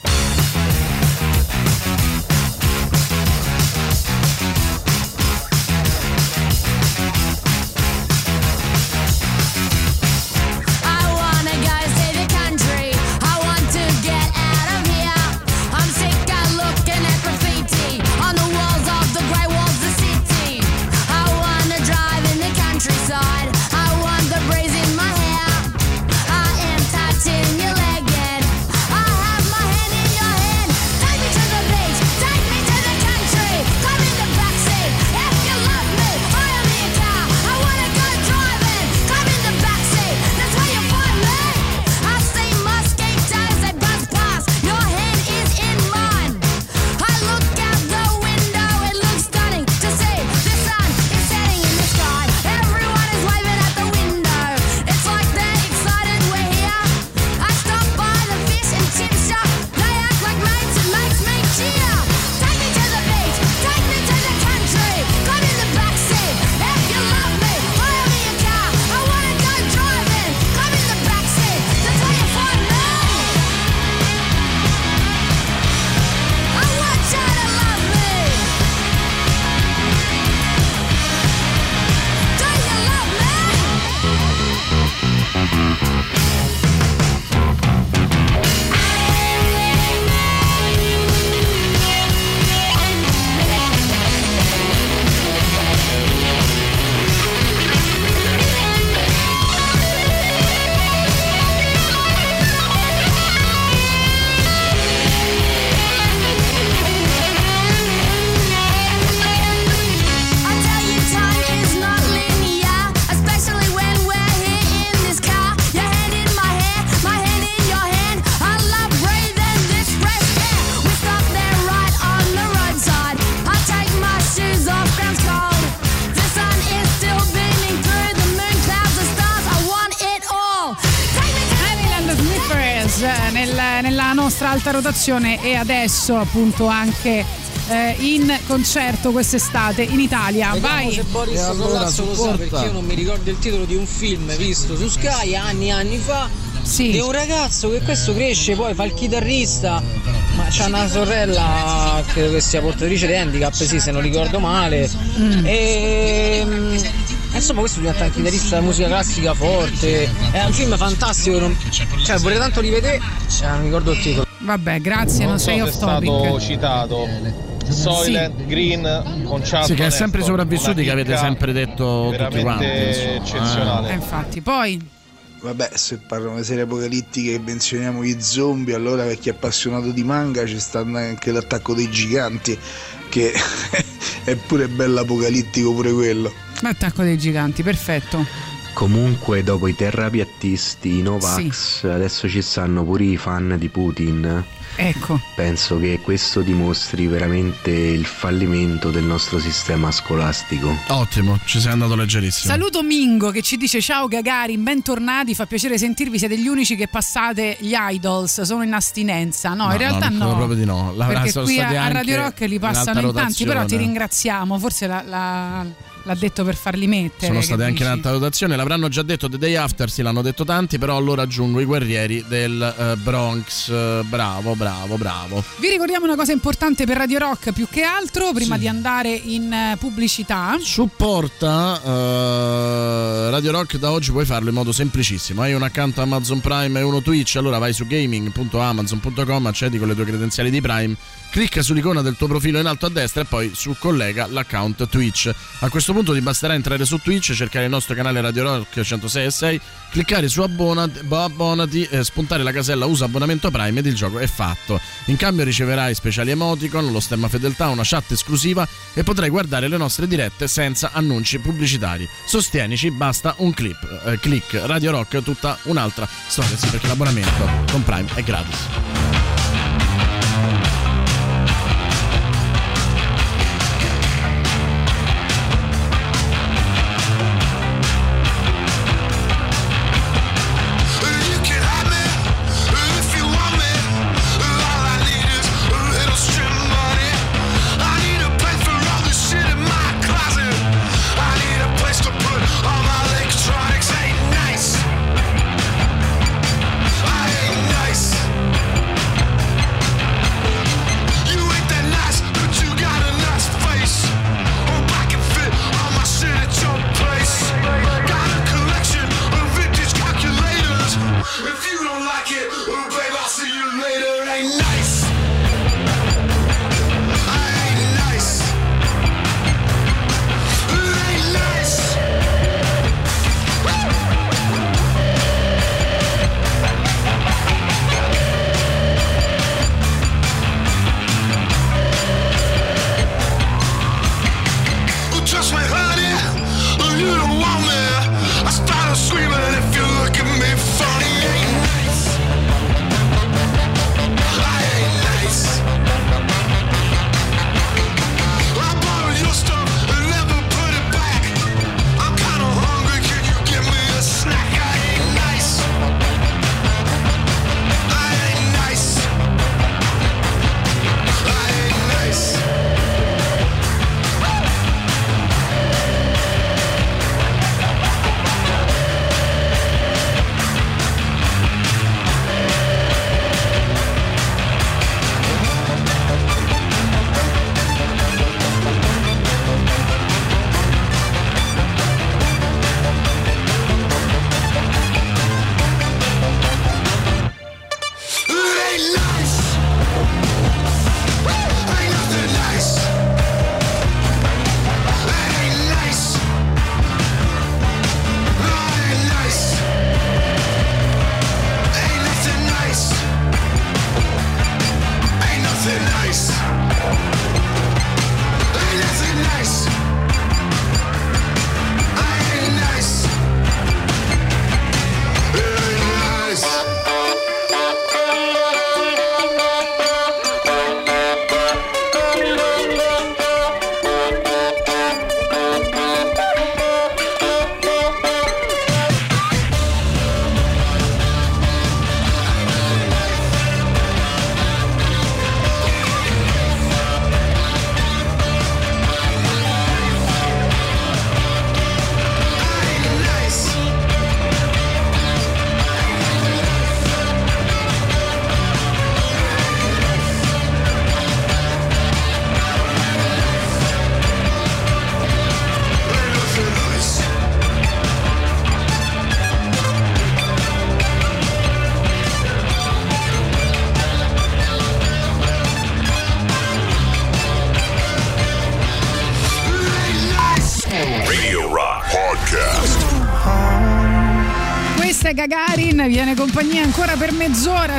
nostra alta rotazione e adesso appunto anche eh, in concerto quest'estate in Italia. Vediamo Vai! se Boris Sollazzo lo sa perché io non mi ricordo il titolo di un film visto su Sky anni e anni fa di un ragazzo che questo cresce, poi fa il chitarrista, ma c'ha una sorella, credo che sia portatrice di handicap, sì, se non ricordo male. E mm, insomma questo diventa un chitarrista di musica classica forte. È un film fantastico, non- cioè vorrei tanto rivedere, eh, non ricordo il titolo. Vabbè, grazie, non, non so sei se è off stato topic. citato Soylent Green con Charlton Sì, che è sempre sopravvissuti che avete sempre detto tutti quanti. insomma, eccezionale. Eh, infatti, poi Vabbè, se parliamo di serie apocalittiche e menzioniamo gli zombie, allora per chi è appassionato di manga ci sta anche l'attacco dei giganti, che è pure bello apocalittico pure quello. L'attacco dei giganti, perfetto. Comunque, dopo i terrapiattisti, i Novax, adesso ci stanno pure i fan di Putin. Ecco. Penso che questo dimostri veramente il fallimento del nostro sistema scolastico. Ottimo, ci sei andato leggerissimo. Saluto Mingo che ci dice ciao Gagarin, bentornati, fa piacere sentirvi, siete gli unici che passate gli idols, sono in astinenza. No, in realtà credo no. proprio di no. La- perché qui a, Radio Rock li passano in tanti, però ti ringraziamo, forse la- la- l'ha detto per farli mettere. Sono state anche in dici? alta rotazione, l'avranno già detto The Day After, sì l'hanno detto tanti, però allora aggiungo i guerrieri del eh, Bronx. Eh, bravo, bravo, bravo. Vi ricordiamo una cosa importante per Radio Rock più che altro, prima di andare in eh, pubblicità. Supporta eh, Radio Rock da oggi puoi farlo in modo semplicissimo. Hai un account Amazon Prime e uno Twitch, allora vai su gaming.amazon.com, accedi con le tue credenziali di Prime, clicca sull'icona del tuo profilo in alto a destra e poi su collega l'account Twitch. A questo punto ti basterà entrare su Twitch, cercare il nostro canale Radio Rock 106 e 6, cliccare su abbonati, abbonati eh, spuntare la casella usa abbonamento Prime ed il gioco è fatto. In cambio riceverai speciali emoticon, lo stemma fedeltà, una chat esclusiva e potrai guardare le nostre dirette senza annunci pubblicitari. Sostienici, basta un clip, eh, click Radio Rock, tutta un'altra storia, sì perché l'abbonamento con Prime è gratis.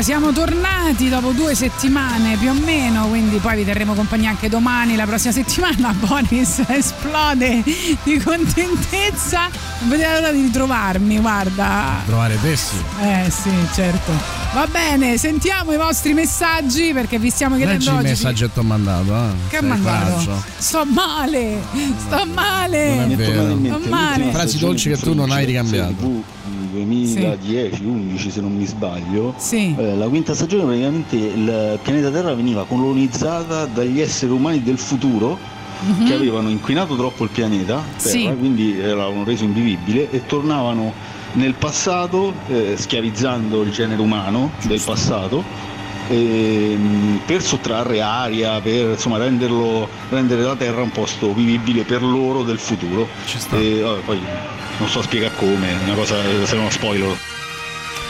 Siamo tornati dopo due settimane più o meno, quindi poi vi terremo compagnia anche domani, la prossima settimana. Boris esplode di contentezza. Non vedete l'ora di ritrovarmi, guarda. Trovare te sì. Eh sì, certo. Va bene, sentiamo i vostri messaggi perché vi stiamo chiedendo Leggi il oggi. messaggio che ti ho mandato. Eh. Che Sei mandato? coraggio. Sto male, sto male. Non è vero. Sto male. Frasi dolci che tu non hai ricambiato. 2010-11 se non mi sbaglio eh, la quinta stagione praticamente il pianeta Terra veniva colonizzata dagli esseri umani del futuro Mhm. che avevano inquinato troppo il pianeta Terra, Sì. quindi l'avevano reso invivibile e tornavano nel passato eh, schiavizzando il genere umano del passato ehm, per sottrarre aria, per insomma, renderlo, rendere la Terra un posto vivibile per loro del futuro. E, vabbè, poi non so spiegare come, è una cosa se non spoiler.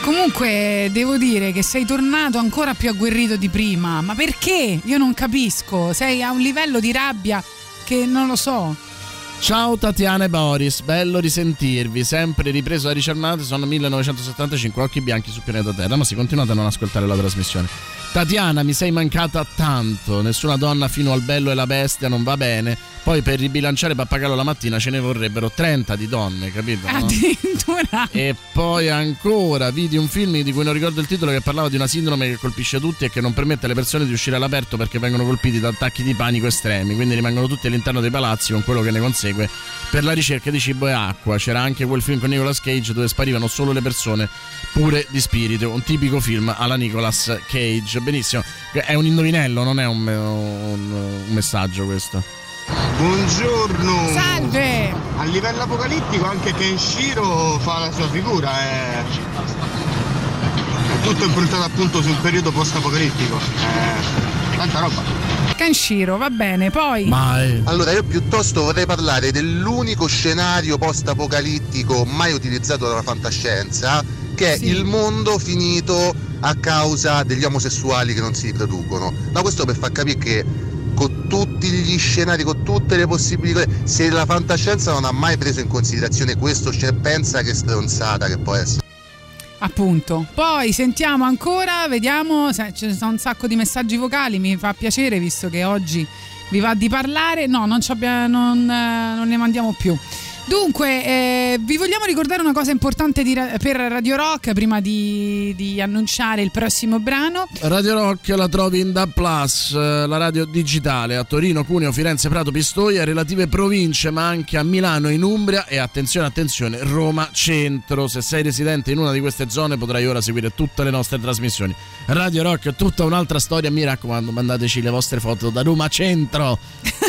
Comunque devo dire che sei tornato ancora più agguerrito di prima. Ma perché? Io non capisco. Sei a un livello di rabbia che non lo so. Ciao Tatiana e Boris, bello risentirvi, sempre ripreso da Ricciarnate, sono 1975 occhi bianchi su pianeta Terra, ma si continuate a non ascoltare la trasmissione. Tatiana, mi sei mancata tanto, nessuna donna fino al bello e la bestia non va bene, poi per ribilanciare Pappagallo la mattina ce ne vorrebbero 30 di donne, capito? no? Addirittura. E poi ancora vidi un film di cui non ricordo il titolo che parlava di una sindrome che colpisce tutti e che non permette alle persone di uscire all'aperto perché vengono colpiti da attacchi di panico estremi, quindi rimangono tutti all'interno dei palazzi con quello che ne consegue per la ricerca di cibo e acqua. C'era anche quel film con Nicolas Cage dove sparivano solo le persone pure di spirito, un tipico film alla Nicolas Cage. Benissimo, è un indovinello, non è un, un- un messaggio questo. Buongiorno! Salve! A livello apocalittico anche Kenshiro fa la sua figura, è, è tutto improntato appunto sul periodo post-apocalittico. Eh, tanta roba. Kanshiro, va bene, poi. Allora, io piuttosto vorrei parlare dell'unico scenario post-apocalittico mai utilizzato dalla fantascienza, che è il mondo finito a causa degli omosessuali che non si riproducono. Ma questo per far capire che con tutti gli scenari, con tutte le possibilità, se la fantascienza non ha mai preso in considerazione questo scenario, pensa che stronzata che può essere. Appunto. Poi sentiamo ancora, vediamo, se- ci sono un sacco di messaggi vocali, mi fa piacere visto che oggi vi va di parlare. No, non, non, eh, non ne mandiamo più. Dunque, eh, vi vogliamo ricordare una cosa importante di per Radio Rock prima di, di annunciare il prossimo brano. Radio Rock la trovi in DAB Plus, eh, la radio digitale a Torino, Cuneo, Firenze, Prato, Pistoia, relative province, ma anche a Milano, in Umbria e attenzione, attenzione, Roma Centro. Se sei residente in una di queste zone potrai ora seguire tutte le nostre trasmissioni. Radio Rock, tutta un'altra storia, mi raccomando, mandateci le vostre foto da Roma Centro.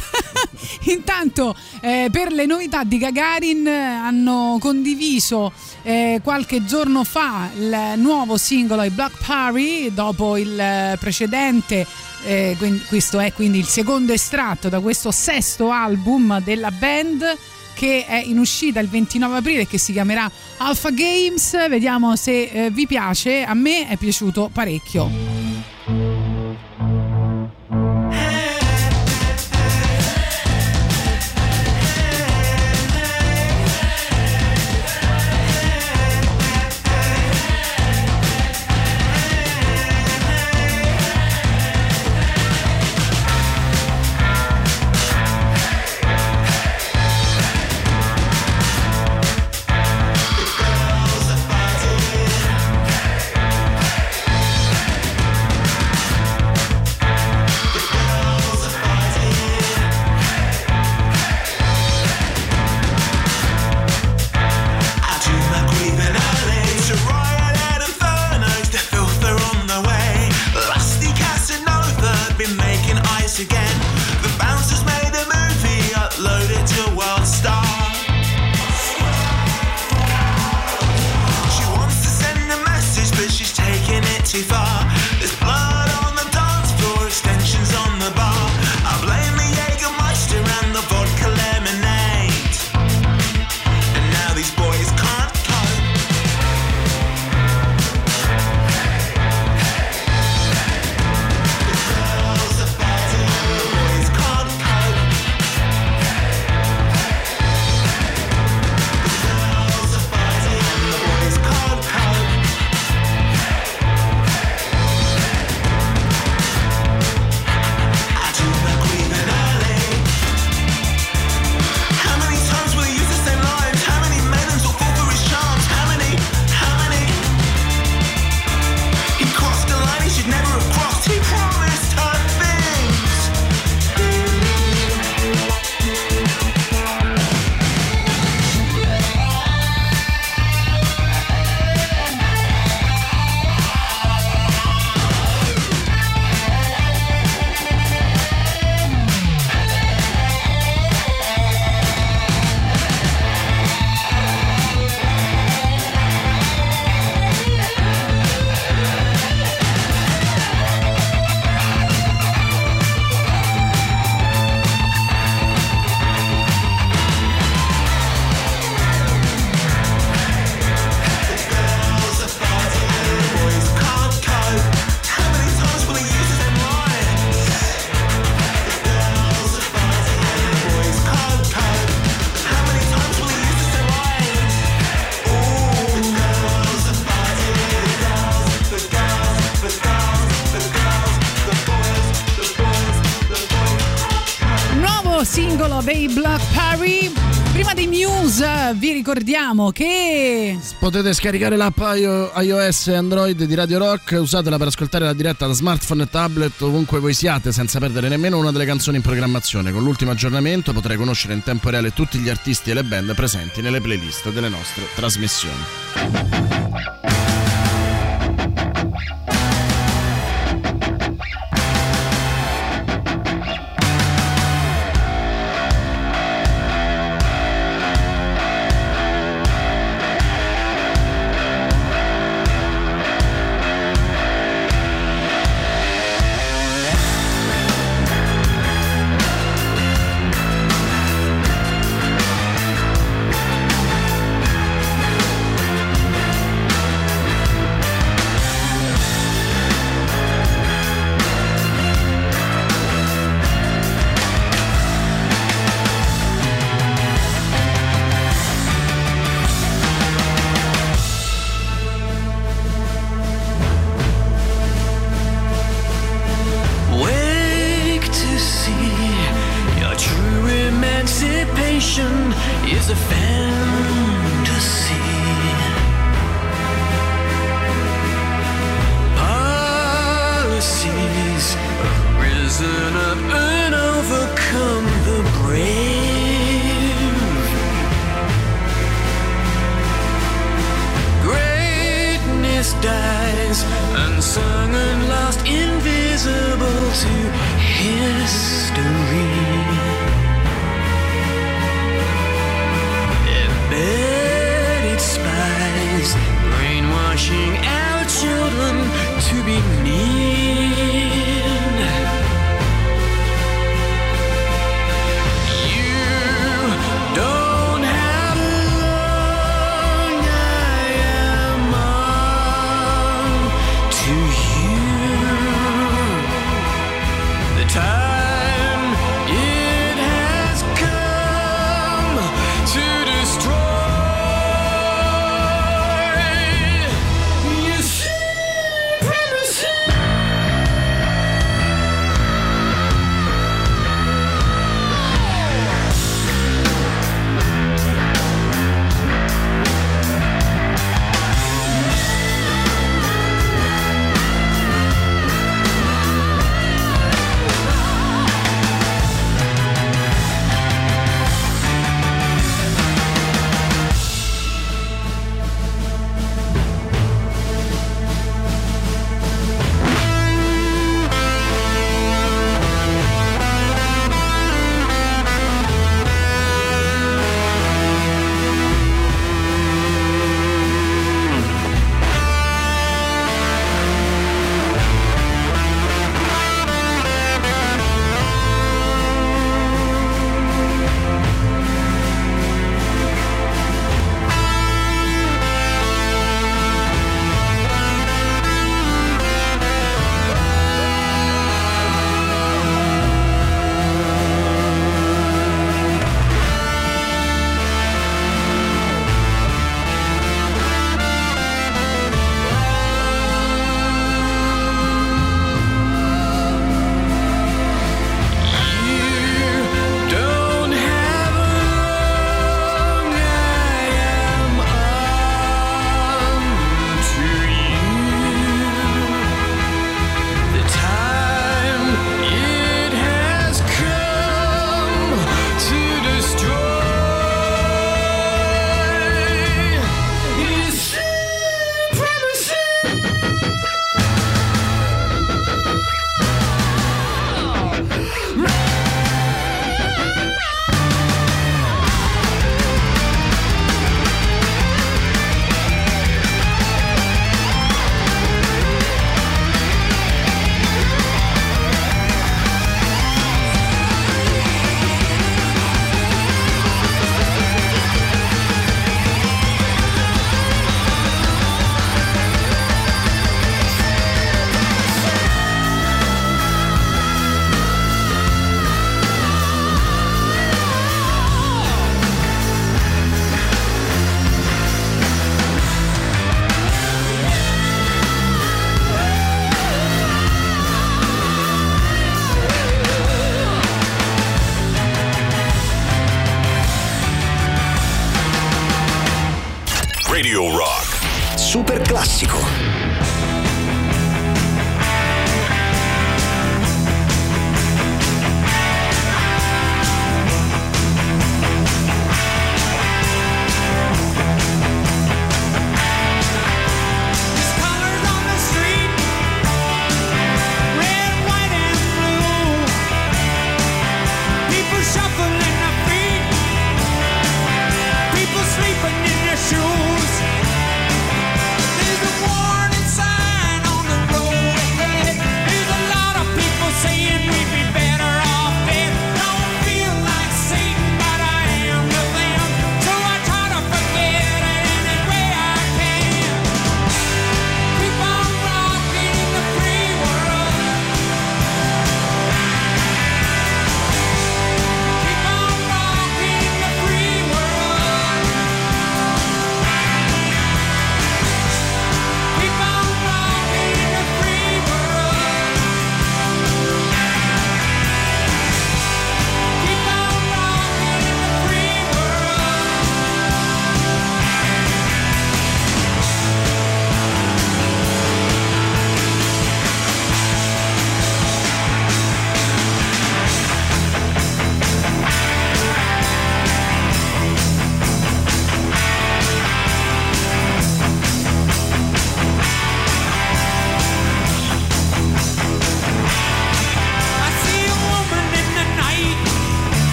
Intanto, eh, per le novità di Gagarin eh, hanno condiviso eh, qualche giorno fa il nuovo singolo I Black Party dopo il eh, precedente. eh, questo è quindi il secondo estratto da questo sesto album della band che è in uscita il 29 aprile e che si chiamerà Alpha Games. Vediamo se eh, vi piace. A me è piaciuto parecchio. Ricordiamo che Potete scaricare l'app io- iOS e Android di Radio Rock, usatela per ascoltare la diretta da smartphone e tablet ovunque voi siate senza perdere nemmeno una delle canzoni in programmazione. Con l'ultimo aggiornamento potrai conoscere in tempo reale tutti gli artisti e le band presenti nelle playlist delle nostre trasmissioni.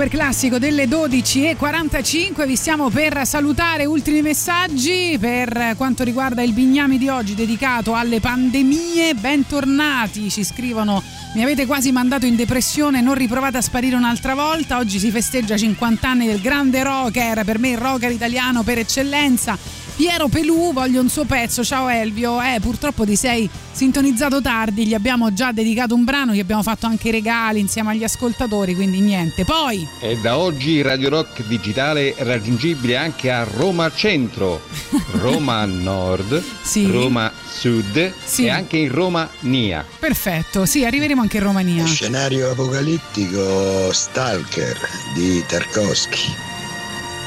superclassico delle 12.45. Vi stiamo per salutare ultimi messaggi per quanto riguarda il bignami di oggi dedicato alle pandemie. Bentornati, ci scrivono. Mi avete quasi mandato in depressione, non riprovate a sparire un'altra volta. Oggi si festeggia 50 anni del grande rocker, per me il rocker italiano per eccellenza. Piero Pelù, voglio un suo pezzo. Ciao Elvio. Eh, purtroppo ti sei sintonizzato tardi, gli abbiamo già dedicato un brano, gli abbiamo fatto anche i regali insieme agli ascoltatori, quindi niente. Poi E da oggi Radio Rock digitale raggiungibile anche a Roma Centro, Roma Nord, sì. Roma Sud sì. e anche in Romania. Perfetto, sì, arriveremo anche in Romania. Scenario apocalittico Stalker di Tarkovsky.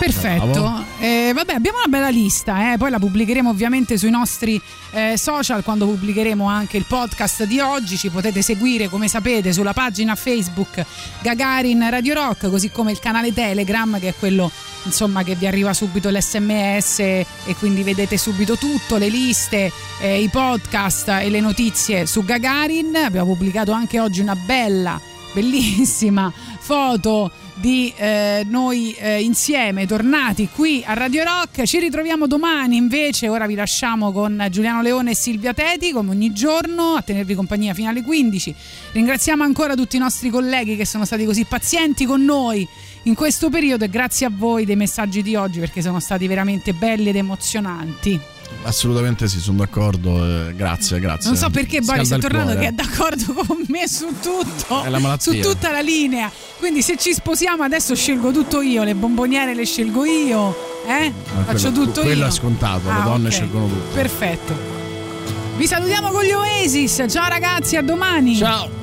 Perfetto. Eh, vabbè abbiamo una bella lista, eh, poi la pubblicheremo ovviamente sui nostri eh, social. Quando pubblicheremo anche il podcast di oggi, ci potete seguire come sapete sulla pagina Facebook Gagarin Radio Rock, così come il canale Telegram che è quello insomma che vi arriva subito l'SMS e quindi vedete subito tutto, le liste, eh, i podcast e le notizie su Gagarin, abbiamo pubblicato anche oggi una bella, bellissima foto di eh, noi eh, insieme tornati qui a Radio Rock. Ci ritroviamo domani invece. Ora vi lasciamo con Giuliano Leone e Silvia Teti, come ogni giorno, a tenervi compagnia fino alle 15. Ringraziamo ancora tutti i nostri colleghi che sono stati così pazienti con noi in questo periodo e grazie a voi dei messaggi di oggi perché sono stati veramente belli ed emozionanti. Assolutamente sì, sono d'accordo. eh, grazie, grazie. Non so perché Boris è tornato che è d'accordo con me su tutto, È la malattia. su tutta la linea. Quindi se ci sposiamo adesso scelgo tutto io, le bomboniere le scelgo io, eh? Ma Faccio quello- tutto quello io. è scontato, le Ah, donne ok. scelgono tutto. Perfetto. Vi salutiamo con gli Oasis. Ciao ragazzi, a domani. Ciao.